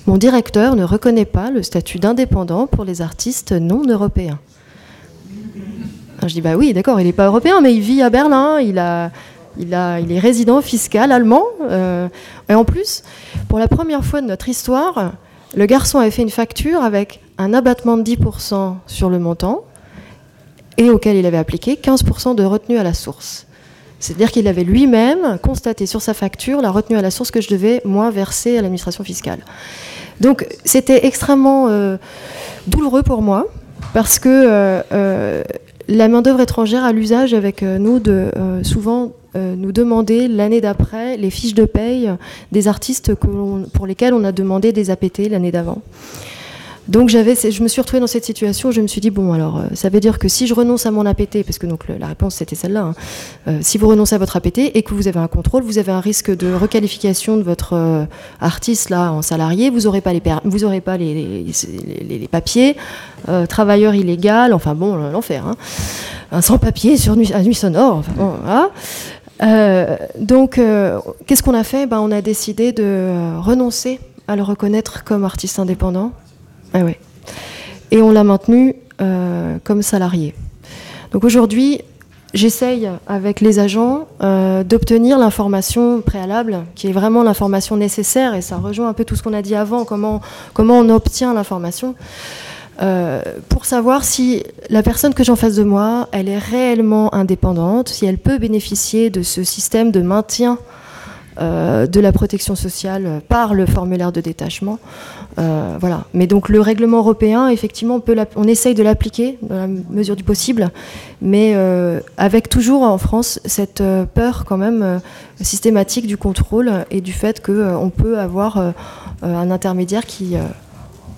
A: mon directeur ne reconnaît pas le statut d'indépendant pour les artistes non européens. Je dis bah oui, d'accord, il n'est pas européen, mais il vit à Berlin, il, a, il, a, il est résident fiscal allemand. Euh, et en plus, pour la première fois de notre histoire, le garçon avait fait une facture avec un abattement de 10% sur le montant et auquel il avait appliqué 15% de retenue à la source. C'est-à-dire qu'il avait lui-même constaté sur sa facture la retenue à la source que je devais, moi, verser à l'administration fiscale. Donc c'était extrêmement euh, douloureux pour moi parce que euh, la main-d'œuvre étrangère a l'usage avec euh, nous de euh, souvent euh, nous demander l'année d'après les fiches de paye des artistes pour lesquels on a demandé des APT l'année d'avant. Donc j'avais, je me suis retrouvée dans cette situation. Je me suis dit bon alors ça veut dire que si je renonce à mon APT, parce que donc la réponse c'était celle-là, hein, si vous renoncez à votre APT et que vous avez un contrôle, vous avez un risque de requalification de votre artiste là en salarié. Vous n'aurez pas les vous aurez les, papiers. Euh, travailleur illégal, enfin bon, l'enfer. Hein. Un sans-papier sur nuit, à nuit sonore. Euh, donc, euh, qu'est-ce qu'on a fait? Ben, On a décidé de renoncer à le reconnaître comme artiste indépendant. Ah. Et on l'a maintenu comme salarié. Donc aujourd'hui, j'essaye avec les agents d'obtenir l'information préalable, qui est vraiment l'information nécessaire, et ça rejoint un peu tout ce qu'on a dit avant, comment, comment on obtient l'information. Euh, pour savoir si la personne que j'ai en face de moi, elle est réellement indépendante, si elle peut bénéficier de ce système de maintien euh, de la protection sociale par le formulaire de détachement. Euh, voilà. Mais donc le règlement européen, effectivement, on, essaye de l'appliquer dans la mesure du possible, mais avec toujours en France cette peur quand même systématique du contrôle et du fait qu'on peut avoir un intermédiaire qui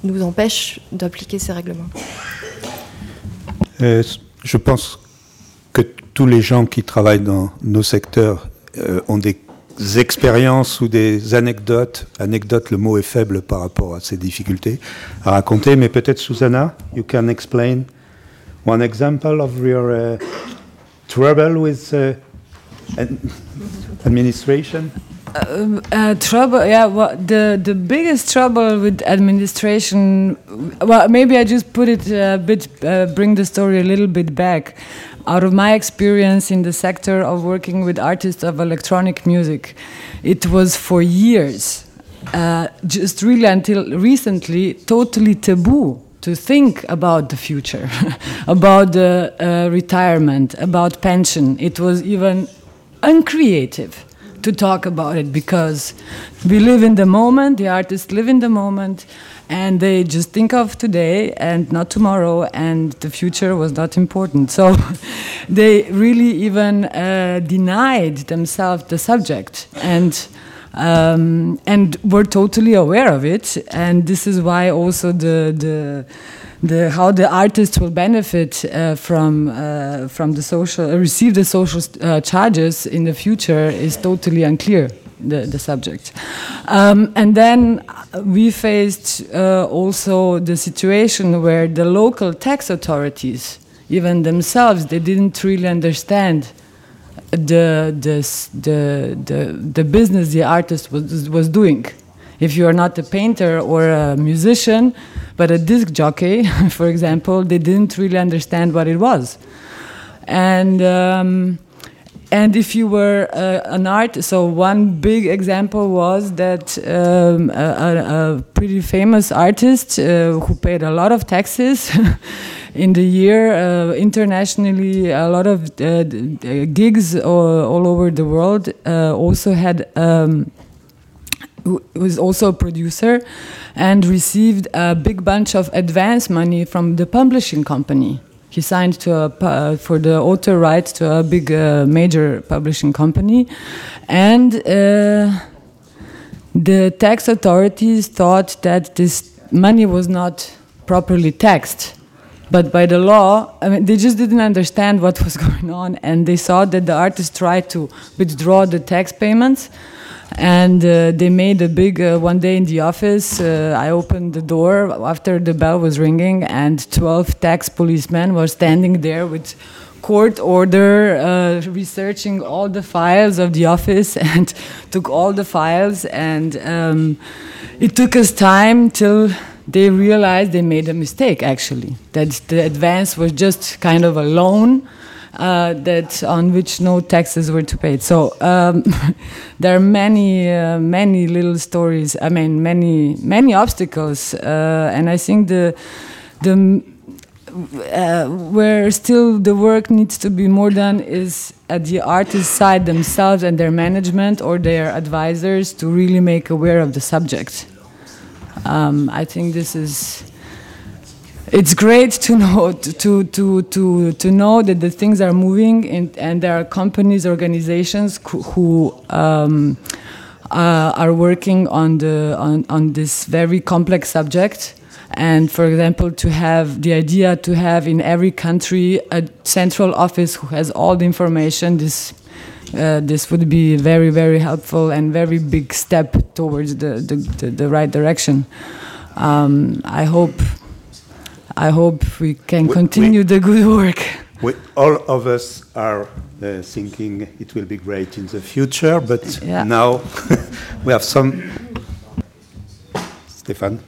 A: nous empêche d'appliquer ces règlements
B: euh, Je pense que tous les gens qui travaillent dans nos secteurs euh, ont des expériences ou des anecdotes. Anecdote, le mot est faible par rapport à ces difficultés à raconter, mais peut-être Susanna, you can explain one example of your uh, trouble with uh, administration?
C: Uh, uh, trouble, yeah. Well, the the biggest trouble with administration. Well, maybe I just put it a bit, uh, bring the story a little bit back. Out of my experience in the sector of working with artists of electronic music, it was for years, uh, just really until recently, totally taboo to think about the future, (laughs) about the uh, retirement, about pension. It was even uncreative to talk about it because we live in the moment, the artists live in the moment, and they just think of today and not tomorrow, and the future was not important. So (laughs) they really even uh, denied themselves the subject and. Um, and were totally aware of it, and this is why also the the the how the artists will benefit uh, from uh, from the social receive the social uh, charges in the future is totally unclear. The, the subject, um, and then we faced uh, also the situation where the local tax authorities, even themselves, they didn't really understand the the the the, the business the artist was was doing. If you are not a painter or a musician, but a disc jockey, (laughs) for example, they didn't really understand what it was. And um, and if you were uh, an artist, so one big example was that um, a, a, pretty famous artist uh, who paid a lot of taxes (laughs) in the year uh, internationally, a lot of uh, gigs all, all, over the world, uh, also had um, was also a producer, and received a big bunch of advance money from the publishing company. He signed to a, uh, for the author rights to a big uh, major publishing company, and uh, the tax authorities thought that this money was not properly taxed. But by the law, I mean, they just didn't understand what was (laughs) going on, and they saw that the artist tried to withdraw the tax payments, and uh, they made a big uh, one day in the office. Uh, I opened the door after the bell was ringing, and 12 tax policemen were standing there with court order, uh, researching all the files of the office, (laughs) and took all the files. And um, it took us time till they realized they made a mistake. Actually, that the advance was just kind of a loan. Uh, that on which no taxes were to pay. So um, (laughs) there are many, uh, many little stories. I mean, many, many obstacles, uh, and I think the the uh, where still the work needs to be more done is at the artist side themselves and their management or their advisors to really make aware of the subject. Um, I think this is. It's great to know to to to to know that the things are moving and, and there are companies, organizations who, um, uh, are working on the on, on this very complex subject. And for example to have the idea to have in every country a central office who has all the information this uh, this would be very very helpful and very big step towards the the, the, the right direction. Um, I hope I hope we can
B: We-
C: continue
B: we-
C: the good work
B: We, all of us are uh, thinking it will be great in the future, but
C: Yeah.
B: now (laughs) we have some. Stéphane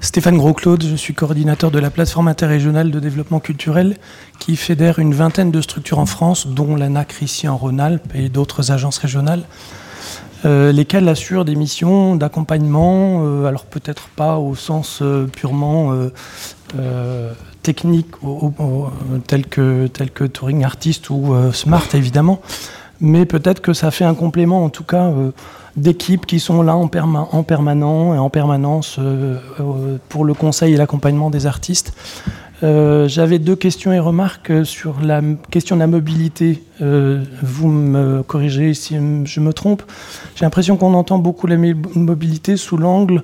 J: Stéphane Gros-Claude, je suis coordinateur de la plateforme interrégionale de développement culturel qui fédère une vingtaine de structures en France, dont l'ANAC ici en Rhône-Alpes et d'autres agences régionales, euh, lesquelles assurent des missions d'accompagnement, euh, alors peut-être pas au sens euh, purement euh, technique, tel, que, que Touring Artist ou Smart évidemment, mais peut-être que ça fait un complément en tout cas d'équipes qui sont là en, en permanent et en permanence pour le conseil et l'accompagnement des artistes. Euh, J'avais deux questions et remarques euh, sur la question de la mobilité. Euh, vous me corrigez si je me trompe. J'ai l'impression qu'on entend beaucoup la mobilité sous l'angle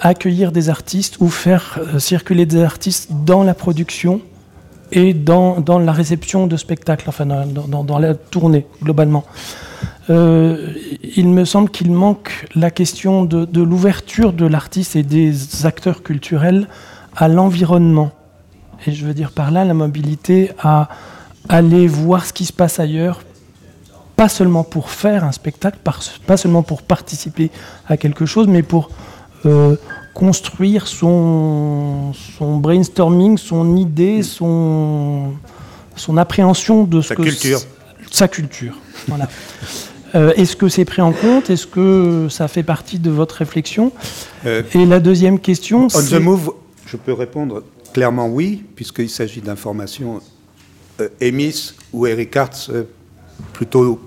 J: accueillir des artistes ou faire circuler des artistes dans la production et dans, la réception de spectacles, enfin dans, la tournée globalement. Il me semble qu'il manque la question de l'ouverture de l'artiste et des acteurs culturels à l'environnement. Et je veux dire par là la mobilité à aller voir ce qui se passe ailleurs, pas seulement pour faire un spectacle, pas seulement pour participer à quelque chose, mais pour euh, construire son, son brainstorming, son idée, son, son appréhension de ce
B: Sa
J: que
B: culture.
J: sa culture. Voilà. (laughs) Euh, Est-ce que c'est pris en compte? Est-ce que ça fait partie de votre réflexion?
B: Euh,
J: Et la deuxième question,
B: On the move, je peux répondre clairement oui, puisqu'il s'agit d'informations euh, émises ou Eric Hartz, euh, plutôt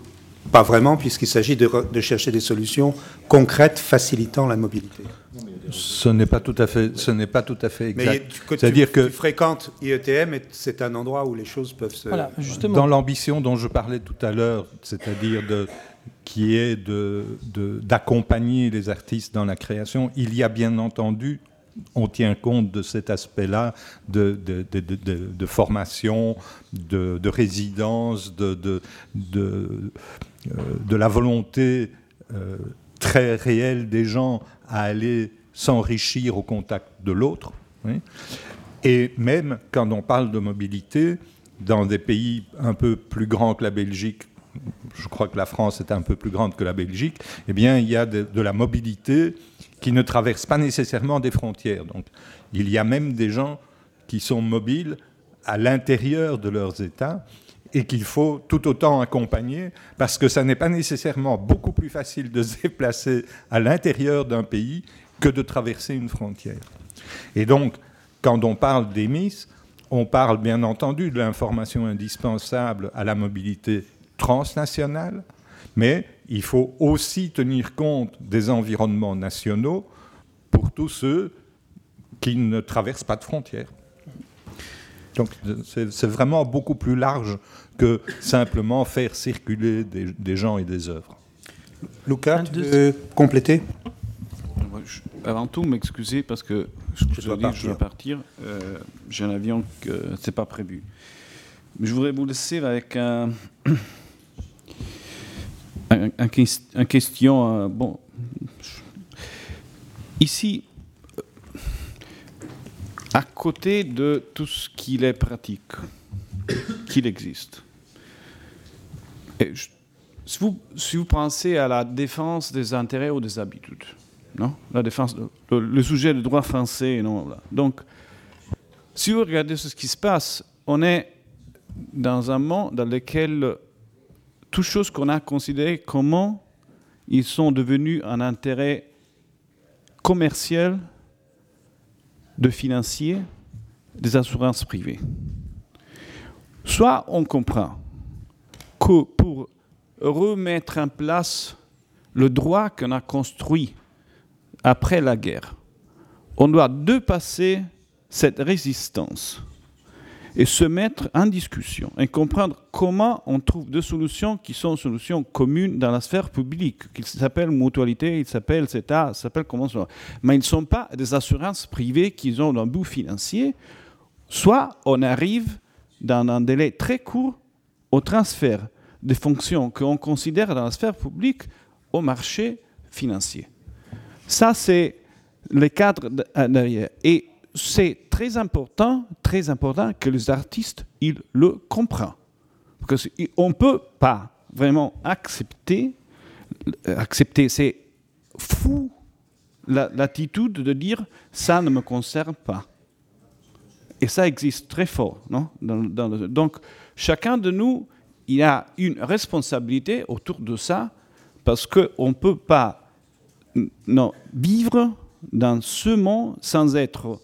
B: pas vraiment, puisqu'il s'agit de, chercher des solutions concrètes facilitant la mobilité.
F: Ce n'est pas tout à fait, ce n'est pas tout à fait
B: Mais
F: exact. C'est-à-dire que
B: tu fréquentes IETM, et c'est un endroit où les choses peuvent se.
J: voilà, justement.
F: dans l'ambition dont je parlais tout à l'heure, c'est-à-dire de, qui est de- d'accompagner les artistes dans la création, il y a bien entendu, on tient compte de cet aspect-là de, formation, de, de résidence, de, euh, la volonté euh, très réelle des gens à aller s'enrichir au contact de l'autre. Et même quand on parle de mobilité, dans des pays un peu plus grands que la Belgique, je crois que la France est un peu plus grande que la Belgique, eh bien, il y a de la mobilité qui ne traverse pas nécessairement des frontières. Donc, il y a même des gens qui sont mobiles à l'intérieur de leurs États et qu'il faut tout autant accompagner parce que ça n'est pas nécessairement beaucoup plus facile de se déplacer à l'intérieur d'un pays que de traverser une frontière. Et donc, quand on parle d'EMIS, on parle bien entendu de l'information indispensable à la mobilité transnationale, Mais il faut aussi tenir compte des environnements nationaux pour tous ceux qui ne traversent pas de frontières. Donc c'est vraiment beaucoup plus large que simplement faire circuler des, gens et des œuvres.
B: Lucas, tu veux compléter?
D: Avant tout, m'excuser parce que je, je, dois, partir. je dois partir. Euh, j'ai un avion que c'est pas prévu. Mais je voudrais vous laisser avec un, (clears throat) un, question. Euh, bon, ici, à côté de tout ce qu'il est pratique, qu'il existe. Si, vous, si, vous, pensez à la défense des intérêts ou des habitudes, non? La défense, le, sujet du droit français, non Donc, si vous regardez ce qui se passe, on est dans un monde dans lequel toutes choses qu'on a considérées comment ils sont devenus un intérêt commercial de financier des assurances privées. Soit on comprend que pour remettre en place le droit qu'on a construit après la guerre, on doit dépasser cette résistance et se mettre en discussion et comprendre comment on trouve des solutions qui sont solutions communes dans la sphère publique, qu'ils s'appellent mutualité, ils s'appellent CETA, ils s'appellent comment ça Mais ils ne sont pas des assurances privées qui ont un but financier. Soit on arrive dans un délai très court au transfert des fonctions qu'on considère dans la sphère publique au marché financier. Ça, c'est le cadre derrière. Et c'est très important, très important que les artistes ils le comprennent. Parce qu'on ne peut pas vraiment accepter, accepter, c'est fou l'attitude de dire ça ne me concerne pas. Et ça existe très fort. Non? Donc, chacun de nous, il a une responsabilité autour de ça parce qu'on ne peut pas non, vivre dans ce monde sans être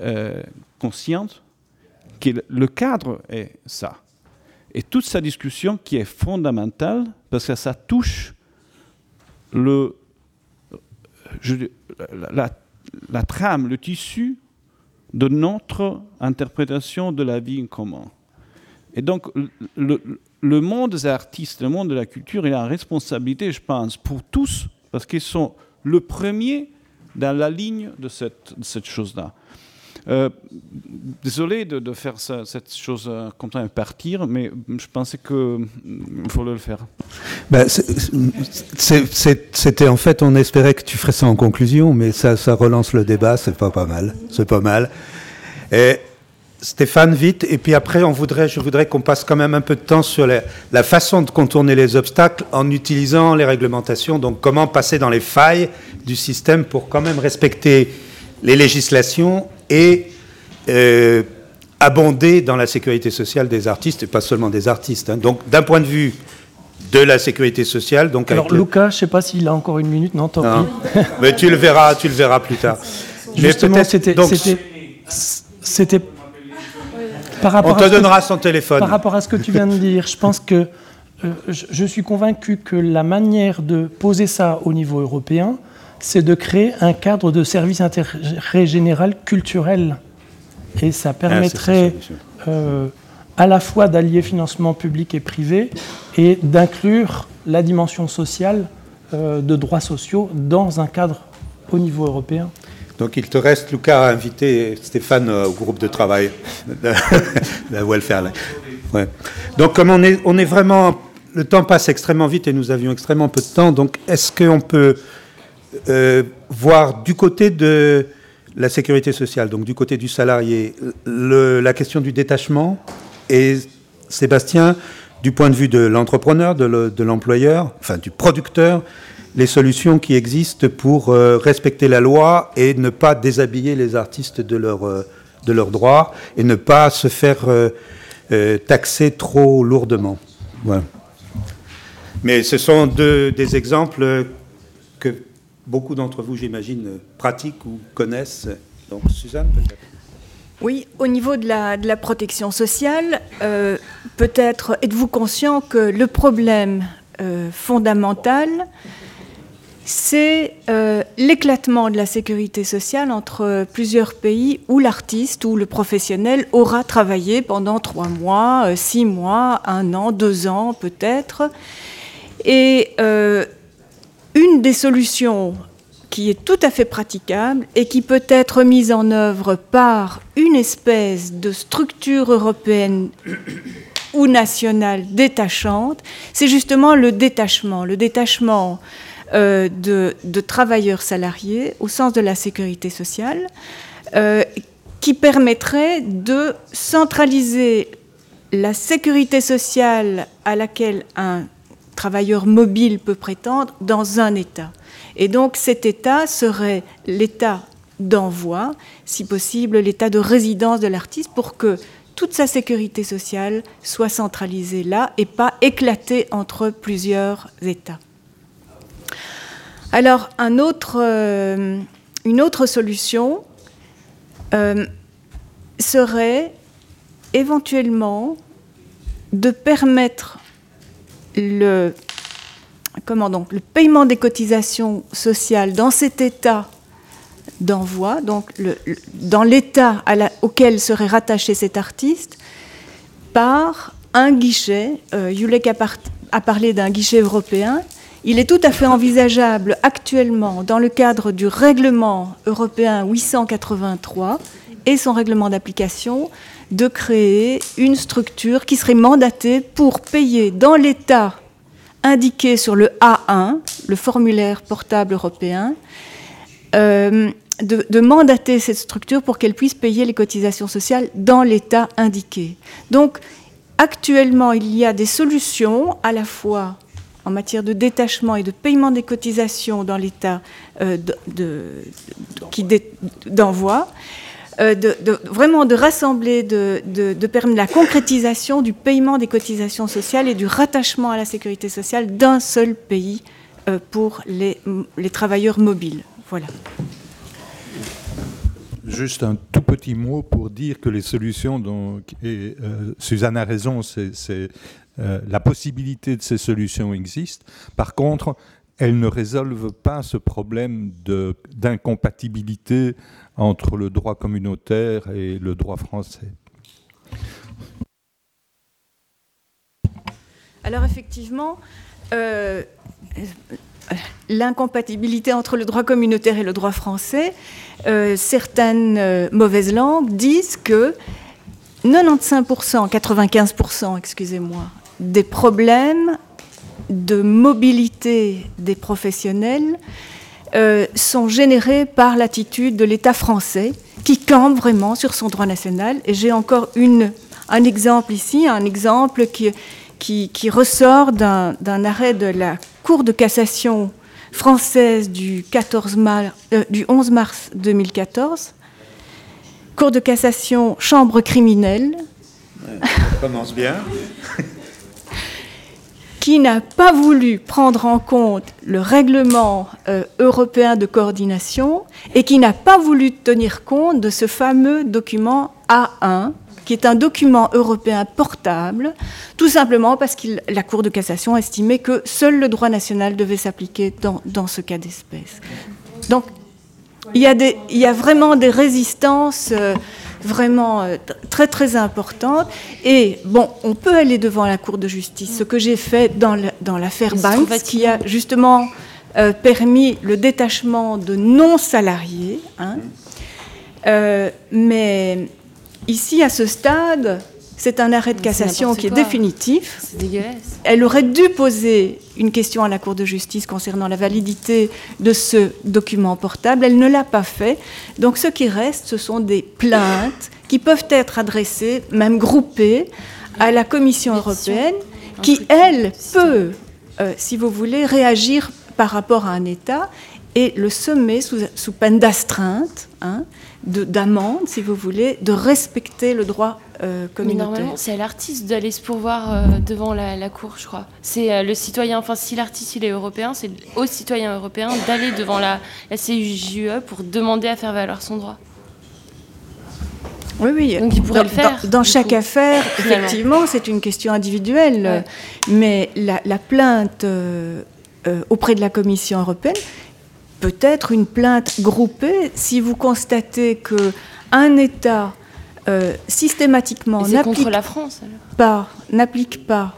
D: euh, consciente que le cadre est ça. Et toute sa discussion qui est fondamentale, parce que ça touche le, la, trame, le tissu de notre interprétation de la vie en commun. Et donc, le, le monde des artistes, le monde de la culture, il a une responsabilité, je pense, pour tous, parce qu'ils sont le premier dans la ligne de cette, de cette chose-là. Euh, désolé de, faire cette chose euh, comme ça partir, mais je pensais qu'il mm, fallait le faire.
B: Ben, C'était en fait, on espérait que tu ferais ça en conclusion, mais ça, relance le débat, c'est pas, pas mal. C'est pas mal. Et Stéphane, vite, et puis après, on voudrait, je voudrais qu'on passe quand même un peu de temps sur la façon de contourner les obstacles en utilisant les réglementations, donc comment passer dans les failles du système pour quand même respecter les législations et euh, abonder dans la sécurité sociale des artistes, et pas seulement des artistes. Hein. Donc, d'un point de vue de la sécurité sociale. Donc
J: Alors, Lucas, je ne sais pas s'il a encore une minute, non, tant pis.
B: Mais tu le verras, tu le verras plus tard. (laughs)
J: Justement, c'était, c'était,
B: par rapport On te donnera son téléphone.
J: Par rapport à ce que tu viens de dire, je pense que euh, je, suis convaincu que la manière de poser ça au niveau européen, c'est de créer un cadre de service intérêt général culturel. Et ça ah, permettrait euh, à la fois d'allier financement public et privé et d'inclure la dimension sociale euh, de droits sociaux dans un cadre au niveau européen.
B: Donc il te reste, Lucas, à inviter Stéphane euh, au groupe de travail (laughs) de la Welfare. Ouais. Donc comme on est, on est vraiment... Le temps passe extrêmement vite et nous avions extrêmement peu de temps, donc est-ce qu'on peut euh, voir du côté de la sécurité sociale, donc du côté du salarié, la question du détachement et Sébastien, du point de vue de l'entrepreneur, de l'employeur, enfin du producteur, les solutions qui existent pour euh, respecter la loi et ne pas déshabiller les artistes de, euh, de leurs droits et ne pas se faire taxer trop lourdement. Mais ce sont deux, des exemples beaucoup d'entre vous, j'imagine, pratiquent ou connaissent. Donc, Suzanne, peut-être
G: oui, au niveau de la, protection sociale, euh, peut-être êtes-vous conscient que le problème fondamentale, c'est l'éclatement de la sécurité sociale entre plusieurs pays où l'artiste ou le professionnel aura travaillé pendant trois mois, six mois, un an, deux ans peut-être. Et des solutions qui est tout à fait praticable et qui peut être mise en œuvre par une espèce de structure européenne ou nationale détachante, c'est justement le détachement, le détachement euh, de, travailleurs salariés au sens de la sécurité sociale, euh, qui permettrait de centraliser la sécurité sociale à laquelle un travailleur mobile peut prétendre dans un État. Et donc cet État serait l'État d'envoi, si possible l'État de résidence de l'artiste, pour que toute sa sécurité sociale soit centralisée là et pas éclatée entre plusieurs États. Alors euh, une autre solution euh, serait éventuellement de permettre le comment donc, le paiement des cotisations sociales dans cet état d'envoi, donc dans l'état auquel serait rattaché cet artiste, par un guichet. Euh, Yulek a, parlé d'un guichet européen. Il est tout à fait envisageable actuellement, dans le cadre du règlement européen 883 et son règlement d'application, de créer une structure qui serait mandatée pour payer dans l'État indiqué sur le A1, le formulaire portable européen, euh, de, mandater cette structure pour qu'elle puisse payer les cotisations sociales dans l'État indiqué. Donc, actuellement, il y a des solutions à la fois en matière de détachement et de paiement des cotisations dans l'État euh, d'envoi. Euh, de, vraiment de rassembler, de, permettre la concrétisation du paiement des cotisations sociales et du rattachement à la sécurité sociale d'un seul pays euh, pour les, travailleurs mobiles. Voilà.
F: Juste un tout petit mot pour dire que les solutions, dont et, euh, Suzanne a raison, c'est la possibilité de ces solutions existe. Par contre, elles ne résolvent pas ce problème d'incompatibilité entre le droit communautaire et le droit français.
G: Alors effectivement, euh, l'incompatibilité entre le droit communautaire et le droit français, euh, certaines euh, mauvaises langues disent que 95%, 95%, excusez-moi, des problèmes de mobilité des professionnels euh, sont générés par l'attitude de l'État français qui campe vraiment sur son droit national. Et j'ai encore une, un exemple ici, un exemple qui, qui, ressort d'un arrêt de la Cour de cassation française du, 14 euh, du 11 mars 2014. Cour de cassation, chambre criminelle.
B: ça commence bien. (laughs)
G: qui n'a pas voulu prendre en compte le règlement euh, européen de coordination et qui n'a pas voulu tenir compte de ce fameux document A1, qui est un document européen portable, tout simplement parce que la Cour de cassation estimait que seul le droit national devait s'appliquer dans, ce cas d'espèce. Donc, il y, a des, il y, a vraiment des résistances. Euh, vraiment euh, très très importante. Et bon, on peut aller devant la Cour de justice, ce que j'ai fait dans l'affaire Banks, qui a justement euh, permis le détachement de non-salariés. Hein. Euh, mais ici, à ce stade, c'est un arrêt de cassation qui est définitif.
I: C'est dégueulasse.
G: Elle aurait dû poser une question à la Cour de justice concernant la validité de ce document portable. Elle ne l'a pas fait. Donc ce qui reste, ce sont des plaintes qui peuvent être adressées, même groupées, à la Commission européenne, qui, elle, peut, euh, si vous voulez, réagir par rapport à un État et le sommet sous, sous peine d'astreinte. Hein, d'amende, si vous voulez, de respecter le droit euh, communautaire.
I: Mais normalement, c'est à l'artiste d'aller se pourvoir euh, devant la, cour, je crois. C'est euh, le citoyen, enfin, si l'artiste il est européen, c'est au citoyen européen d'aller devant la, la CJUE pour demander à faire valoir son droit.
G: Oui, oui.
I: Donc il pourrait
G: dans,
I: le faire.
G: Dans, dans chaque
I: coup,
G: affaire, effectivement, c'est une question individuelle.
I: Ouais.
G: Mais la, la plainte euh, euh, auprès de la Commission européenne peut être une plainte groupée si vous constatez que un État euh, systématiquement n'applique
I: la France. alors.
G: pas, n'applique pas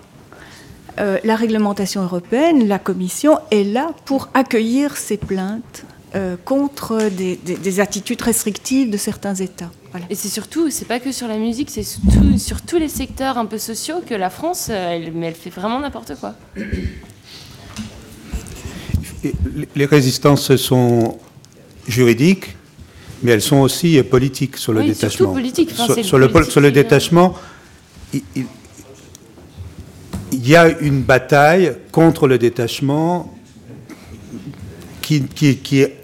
G: euh, la réglementation européenne, la Commission est là pour accueillir ces plaintes euh, contre des, des- des attitudes restrictives de certains États. Voilà.
I: Et c'est surtout, c'est pas que sur la musique, c'est surtout sur tous les secteurs un peu sociaux que la France, elle, mais elle fait vraiment n'importe quoi.
B: Les résistances sont juridiques, mais elles sont aussi euh, politiques sur le
I: Oui,
B: détachement.
I: surtout politiques. Enfin,
B: sur, le,
I: politique
B: sur le
I: qui est-
B: détachement, il, il- il y a une bataille contre le détachement qui, qui- qui est-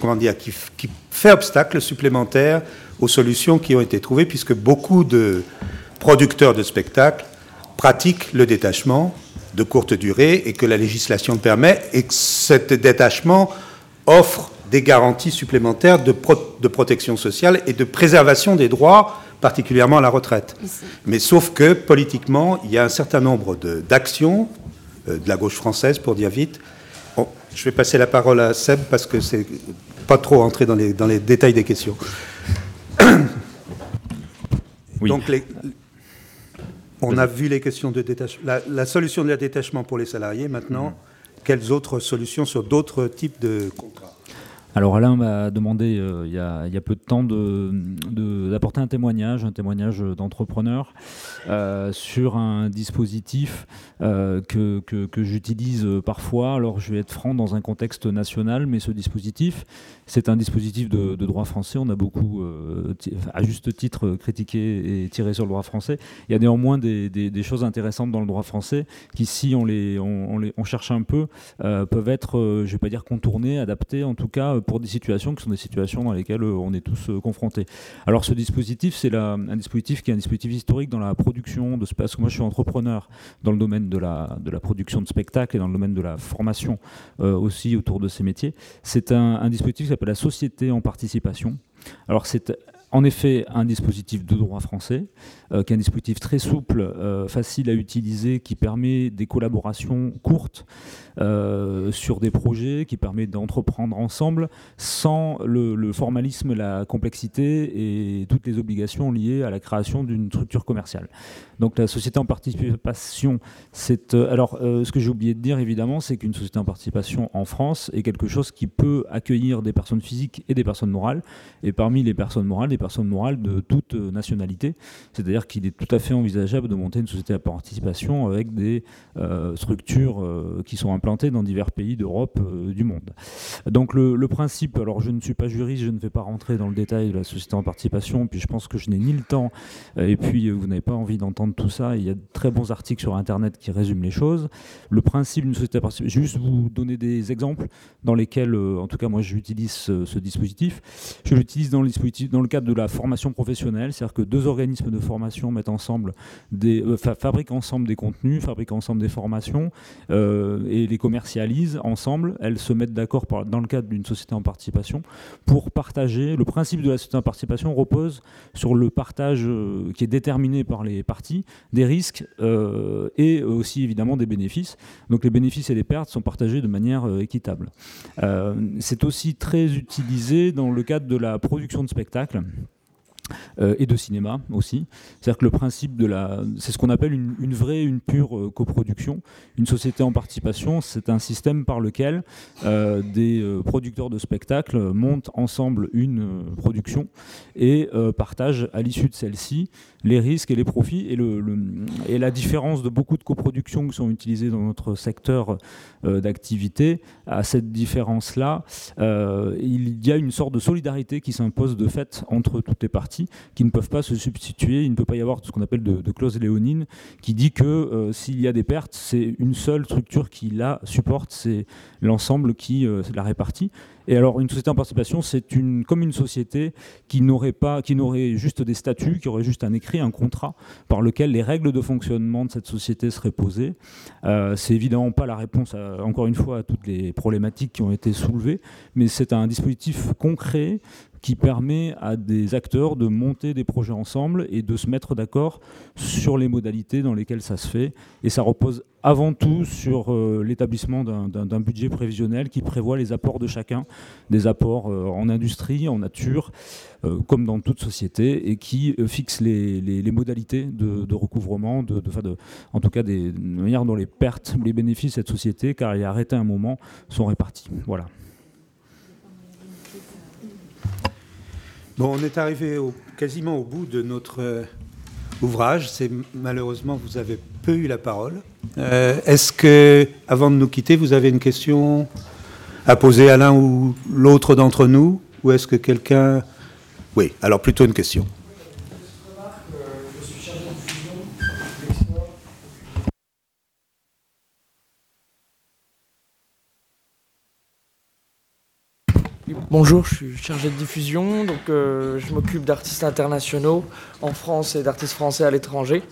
B: comment dire, qui, f- qui fait obstacle supplémentaire aux solutions qui ont été trouvées, puisque beaucoup de producteurs de spectacles pratiquent le détachement de courte durée et que la législation le permet, et que ce détachement offre des garanties supplémentaires de, pro- de protection sociale et de préservation des droits, particulièrement à la retraite. Mais sauf que politiquement, il y a un certain nombre de- d'actions euh, de la gauche française, pour dire vite. Bon, je vais passer la parole à Seb parce que c'est pas trop entrer dans les, dans les détails des questions. (coughs)
K: Oui.
B: Donc, les- on a vu les questions de détachement. La, la solution de détachement pour les salariés, maintenant, quelles autres solutions sur d'autres types de contrats?
K: Alors Alain m'a demandé euh, il, y a, peu de temps d'apporter un témoignage, un témoignage d'entrepreneur euh, sur un dispositif euh, que, j'utilise parfois. Alors je vais être franc dans un contexte national, mais ce dispositif, c'est un dispositif de, droit français. On a beaucoup, à juste titre, critiqué et tiré sur le droit français. Il y a néanmoins des, choses intéressantes dans le droit français qui, si on les, on, les- on cherche un peu, peuvent être, je ne vais pas dire contournées, adaptées, en tout cas pour des situations qui sont des situations dans lesquelles euh, on est tous euh, confrontés. Alors ce dispositif, c'est un dispositif qui est un dispositif historique dans la production de parce que moi je suis entrepreneur dans le domaine de la, de la production de spectacles et dans le domaine de la formation euh, aussi autour de ces métiers. C'est un dispositif qui s'appelle la société en participation. Alors c'est en effet un dispositif de droit français, euh, qui est un dispositif très souple, euh, facile à utiliser, qui permet des collaborations courtes euh, sur des projets, qui permet d'entreprendre ensemble sans le, formalisme, la complexité et toutes les obligations liées à la création d'une structure commerciale. Donc la société en participation, c'est... alors ce que j'ai oublié de dire évidemment, c'est qu'une société en participation en France est quelque chose qui peut accueillir des personnes physiques et des personnes morales, et parmi les personnes morales, des personnes morales de toute nationalité. C'est-à-dire qu'il est tout à fait envisageable de monter une société à participation avec des euh, structures euh, qui sont implantées dans divers pays d'Europe, euh, du monde. Donc le, principe, alors je ne suis pas juriste, je ne vais pas rentrer dans le détail de la société en participation, puis je pense que je n'ai ni le temps, et puis vous n'avez pas envie d'entendre tout ça. Il y a de très bons articles sur Internet qui résument les choses. Le principe d'une société à participation, juste vous donner des exemples dans lesquels, en tout cas moi j'utilise ce, ce dispositif. Je l'utilise dans le dans le cadre de la formation professionnelle, c'est-à-dire que deux organismes de formation mettent ensemble des, euh, fa- fabriquent ensemble des contenus, fabriquent ensemble des formations euh, et les commercialisent ensemble. Elles se mettent d'accord dans le cadre d'une société en participation pour partager. Le principe de la société en participation repose sur le partage euh, qui est déterminé par les parties des risques et aussi évidemment des bénéfices. Donc les bénéfices et les pertes sont partagés de manière équitable. C'est aussi très utilisé dans le cadre de la production de spectacles. Euh, et de cinéma aussi. C'est-à-dire que le principe de la, c'est ce qu'on appelle une, vraie, une pure euh, coproduction. Une société en participation, c'est un système par lequel euh, des producteurs de spectacles montent ensemble une production et partagent à l'issue de celle-ci les risques et les profits. Et, le, et la différence de beaucoup de coproductions qui sont utilisées dans notre secteur d'activité, à cette différence-là, il y a une sorte de solidarité qui s'impose de fait entre toutes les parties qui ne peuvent pas se substituer. Il ne peut pas y avoir ce qu'on appelle de, clause léonine qui dit que euh, s'il y a des pertes, c'est une seule structure qui la supporte, c'est l'ensemble qui euh, la répartit. Et alors, une société en participation, c'est une, comme une société qui n'aurait pas, qui n'aurait juste des statuts, qui aurait juste un écrit, un contrat, par lequel les règles de fonctionnement de cette société seraient posées. Euh, c'est évidemment pas la réponse, encore une fois, à toutes les problématiques qui ont été soulevées, mais c'est un dispositif concret qui permet à des acteurs de monter des projets ensemble et de se mettre d'accord sur les modalités dans lesquelles ça se fait. Et ça repose avant tout sur euh, l'établissement d'un budget prévisionnel qui prévoit les apports de chacun, des apports euh, en industrie, en nature, euh, comme dans toute société, et qui fixe les, modalités de, recouvrement, de, en tout cas des manières dont les pertes ou les bénéfices de cette société, car il y a arrêté un moment, sont répartis. Voilà.
B: Bon, on est arrivé quasiment au bout de notre euh, ouvrage. C'est malheureusement vous avez peu eu la parole. Euh, est-ce que, avant de nous quitter, vous avez une question à poser à l'un ou l'autre d'entre nous, ou est-ce que quelqu'un, oui, alors plutôt une question.
L: Bonjour, je suis chargé de diffusion, donc euh, je m'occupe d'artistes internationaux en France et d'artistes français à l'étranger.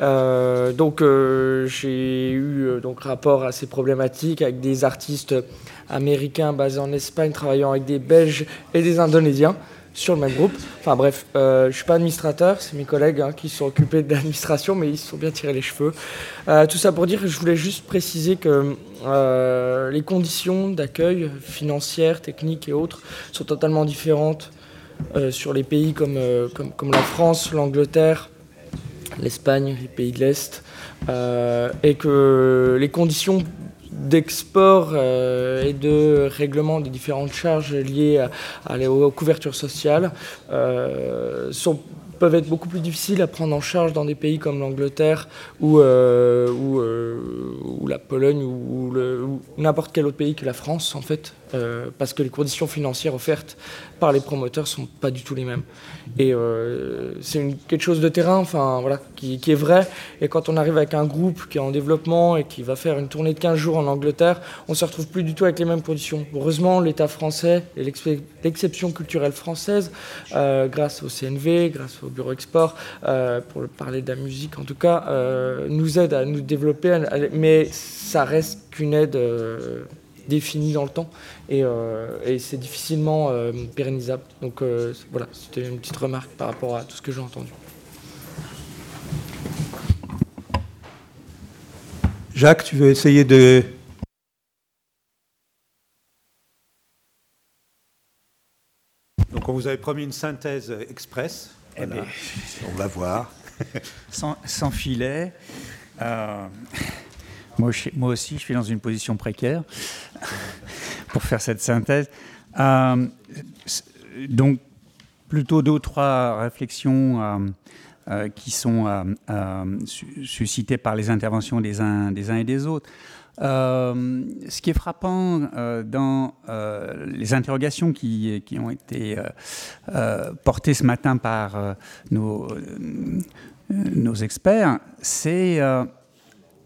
L: Euh, donc euh, j'ai eu donc rapport à ces problématiques avec des artistes américains basés en Espagne travaillant avec des Belges et des Indonésiens sur le même groupe. Enfin bref, je ne suis pas administrateur, c'est mes collègues hein, qui sont occupés de l'administration, mais ils se sont bien tirés les cheveux. Tout ça pour dire que je voulais juste préciser que euh, les conditions d'accueil financières, techniques et autres sont totalement différentes sur les pays comme, comme, la France, l'Angleterre, l'Espagne, les pays de l'Est, et que les conditions d'export euh, et de règlement des différentes charges liées à, aux couvertures sociales euh, sont peuvent être beaucoup plus difficiles à prendre en charge dans des pays comme l'Angleterre ou, euh, ou, la Pologne ou, n'importe quel autre pays que la France, en fait, parce que les conditions financières offertes par les promoteurs sont pas du tout les mêmes. Et euh, c'est quelque chose de terrain, enfin voilà, qui, est vrai. Et quand on arrive avec un groupe qui est en développement et qui va faire une tournée de 15 jours en Angleterre, on se retrouve plus du tout avec les mêmes conditions. Heureusement, l'État français et l'exception culturelle française, euh, grâce au CNV, grâce au Bureau Export, euh, pour parler de la musique en tout cas, nous aide à nous développer. mais ça reste qu'une aide définie dans le temps euh, et, c'est difficilement euh, pérennisable. Donc euh, voilà, c'était une petite remarque par rapport à tout ce que j'ai entendu.
B: Jacques, tu veux essayer de... Donc on vous avait promis une synthèse express. Eh ben, on va voir. (laughs)
M: sans, filet. Moi, aussi, je suis dans une position précaire (laughs) pour faire cette synthèse. Euh, donc, plutôt deux ou trois réflexions euh, euh, qui sont suscitées par les interventions des uns, et des autres. ce qui est frappant dans les interrogations qui, ont été portées ce matin par nos experts, c'est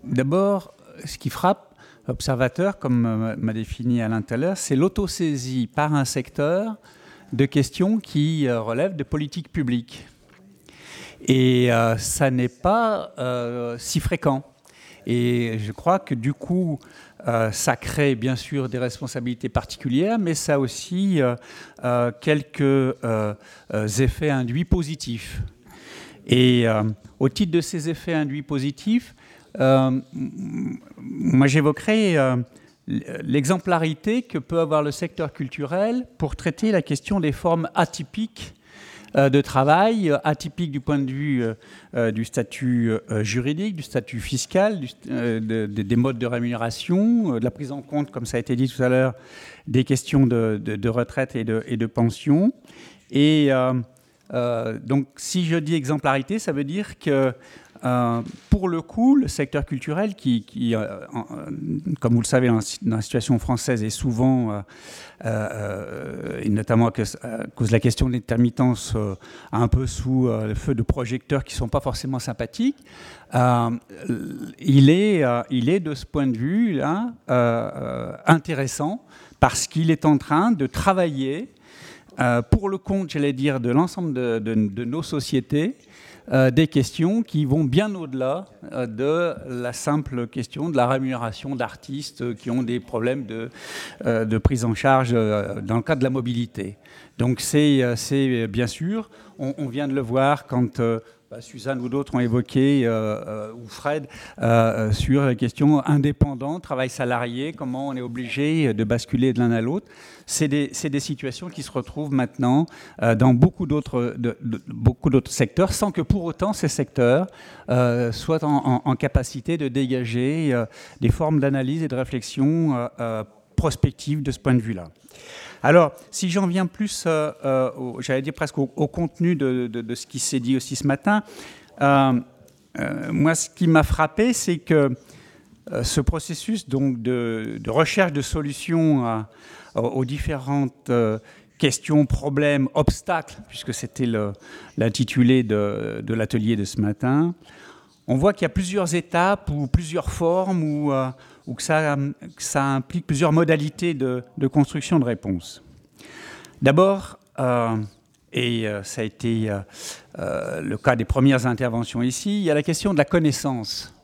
M: d'abord ce qui frappe observateur, comme euh, m'a défini Alain tout à c'est l'autosaisie par un secteur de questions qui euh, relèvent de politiques publiques. Et euh, ça n'est pas si fréquent. Et je crois que du coup, ça crée bien sûr des responsabilités particulières, mais ça a aussi quelques effets induits positifs. Et au titre de ces effets induits positifs, moi, j'évoquerai euh, l'exemplarité que peut avoir le secteur culturel pour traiter la question des formes atypiques euh, de travail, atypiques du point de vue du statut juridique, du statut fiscal, des modes de rémunération, de la prise en compte, comme ça a été dit tout à l'heure, des questions de, retraite et de pension. Et donc, si je dis exemplarité, ça veut dire que euh, pour le coup, le secteur culturel, qui, euh, euh, comme vous le savez, dans la situation française, est souvent, et notamment à cause de la question de l'intermittence, un peu sous le feu de projecteurs qui ne sont pas forcément sympathiques, il, est, il est de ce point de vue-là intéressant parce qu'il est en train de travailler pour le compte, j'allais dire, de l'ensemble de, nos sociétés euh, des questions qui vont bien au-delà euh, de la simple question de la rémunération d'artistes qui ont des problèmes de, euh, de prise en charge dans le cadre de la mobilité. Donc c'est bien sûr, on, vient de le voir quand bah, Suzanne ou d'autres ont évoqué, euh, euh, ou Fred, euh, sur la question indépendant, travail salarié, comment on est obligé de basculer de l'un à l'autre. C'est des, des, situations qui se retrouvent maintenant dans beaucoup d'autres, secteurs, sans que pour autant ces secteurs soient en, en, capacité de dégager des formes d'analyse et de réflexion prospectives de ce point de vue-là. Alors, si j'en viens plus, euh, euh, j'allais dire presque au, contenu de, ce qui s'est dit aussi ce matin, euh, moi, ce qui m'a frappé, c'est que ce processus donc, de, recherche de solutions aux différentes questions, problèmes, obstacles, puisque c'était l'intitulé de, l'atelier de ce matin, on voit qu'il y a plusieurs étapes ou plusieurs formes ou ou que ça, ça implique plusieurs modalités de, construction de réponse. D'abord, euh, et euh, ça a été euh, le cas des premières interventions ici, il y a la question de la connaissance.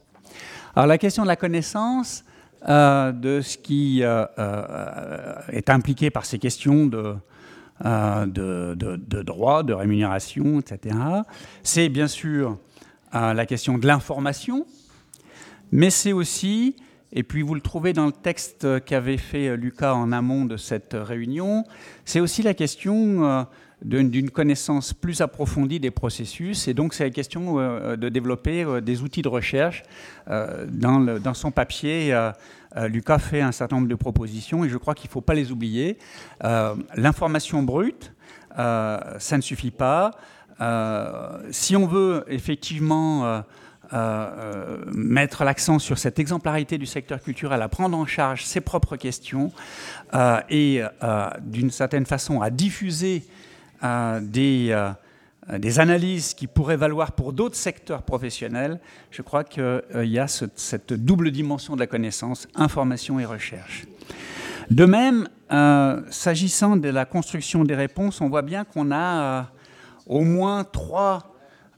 M: Alors la question de la connaissance, de ce qui est impliqué par ces questions de, de, de, de, droit, de rémunération, etc., c'est bien sûr la question de l'information, mais c'est aussi et puis vous le trouvez dans le texte qu'avait fait euh, Lucas en amont de cette réunion. C'est aussi la question euh, d'une connaissance plus approfondie des processus. Et donc c'est la question euh, de développer des outils de recherche. Dans, son papier, Lucas fait un certain nombre de propositions et je crois qu'il ne faut pas les oublier. L'information brute, ça ne suffit pas. si on veut effectivement euh, mettre l'accent sur cette exemplarité du secteur culturel, à prendre en charge ses propres questions euh, et euh, d'une certaine façon à diffuser des, analyses qui pourraient valoir pour d'autres secteurs professionnels, je crois qu'il y a cette double dimension de la connaissance, information et recherche. De même, s'agissant de la construction des réponses, on voit bien qu'on a au moins trois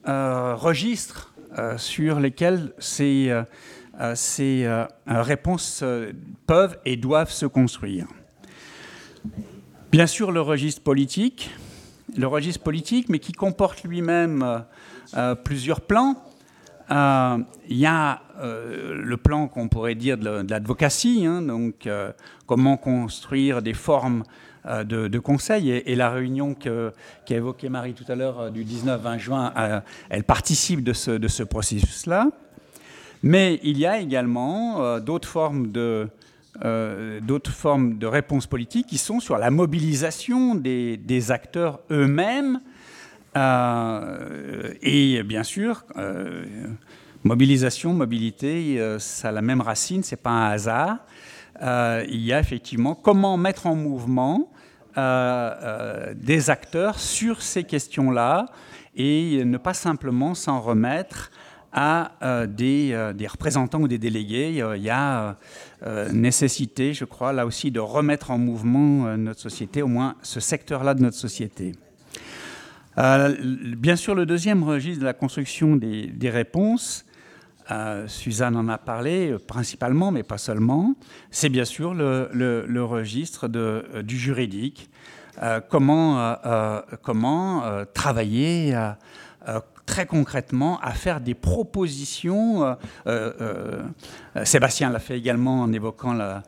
M: registres euh, sur lesquels ces, euh, euh, ces réponses peuvent et doivent se construire. Bien sûr, le registre politique, le registre politique, mais qui comporte lui-même plusieurs plans. Il y a le plan qu'on pourrait dire de l'advocatie, hein, donc comment construire des formes euh, de, conseil. Et, la réunion qu'a évoquée Marie tout à l'heure euh, du 19-20 juin, euh, elle participe de ce, de ce processus-là. Mais il y a également d'autres formes de, d'autres formes de réponses politiques qui sont sur la mobilisation des, des acteurs eux-mêmes. et bien sûr, mobilisation, mobilité, ça a la même racine, c'est pas un hasard. Il y a effectivement comment mettre en mouvement euh, euh, des acteurs sur ces questions-là et ne pas simplement s'en remettre à euh, des, représentants ou des délégués. Il y a nécessité, je crois, là aussi, de remettre en mouvement notre société, au moins ce secteur-là de notre société. bien sûr, le deuxième registre de la construction des réponses, euh, Suzanne en a parlé euh, principalement, mais pas seulement. C'est bien sûr le, registre euh, du juridique. comment travailler très concrètement à faire des propositions. Sébastien l'a fait également en évoquant la,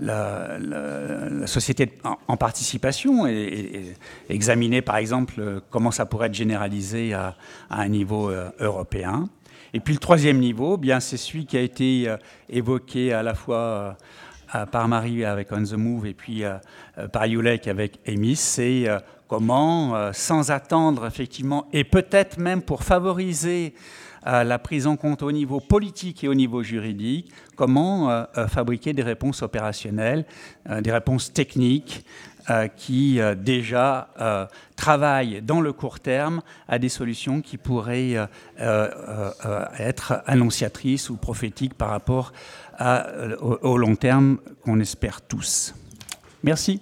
M: la, société en, participation et, examiner par exemple comment ça pourrait être généralisé à un niveau européen. Et puis le troisième niveau, eh bien c'est celui qui a été euh, évoqué à la fois euh, par Marie avec On the Move et puis euh, par Yulek avec Emis, c'est comment, sans attendre effectivement, et peut-être même pour favoriser la prise en compte au niveau politique et au niveau juridique, comment fabriquer des réponses opérationnelles, des réponses techniques qui euh, déjà euh, travaillent dans le court terme à des solutions qui pourraient être annonciatrices ou prophétiques par rapport au, long terme qu'on espère tous. Merci.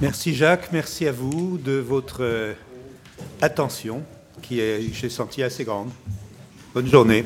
B: Merci Jacques, merci à vous de votre attention qui j'ai senti, assez grande. Bonne journée.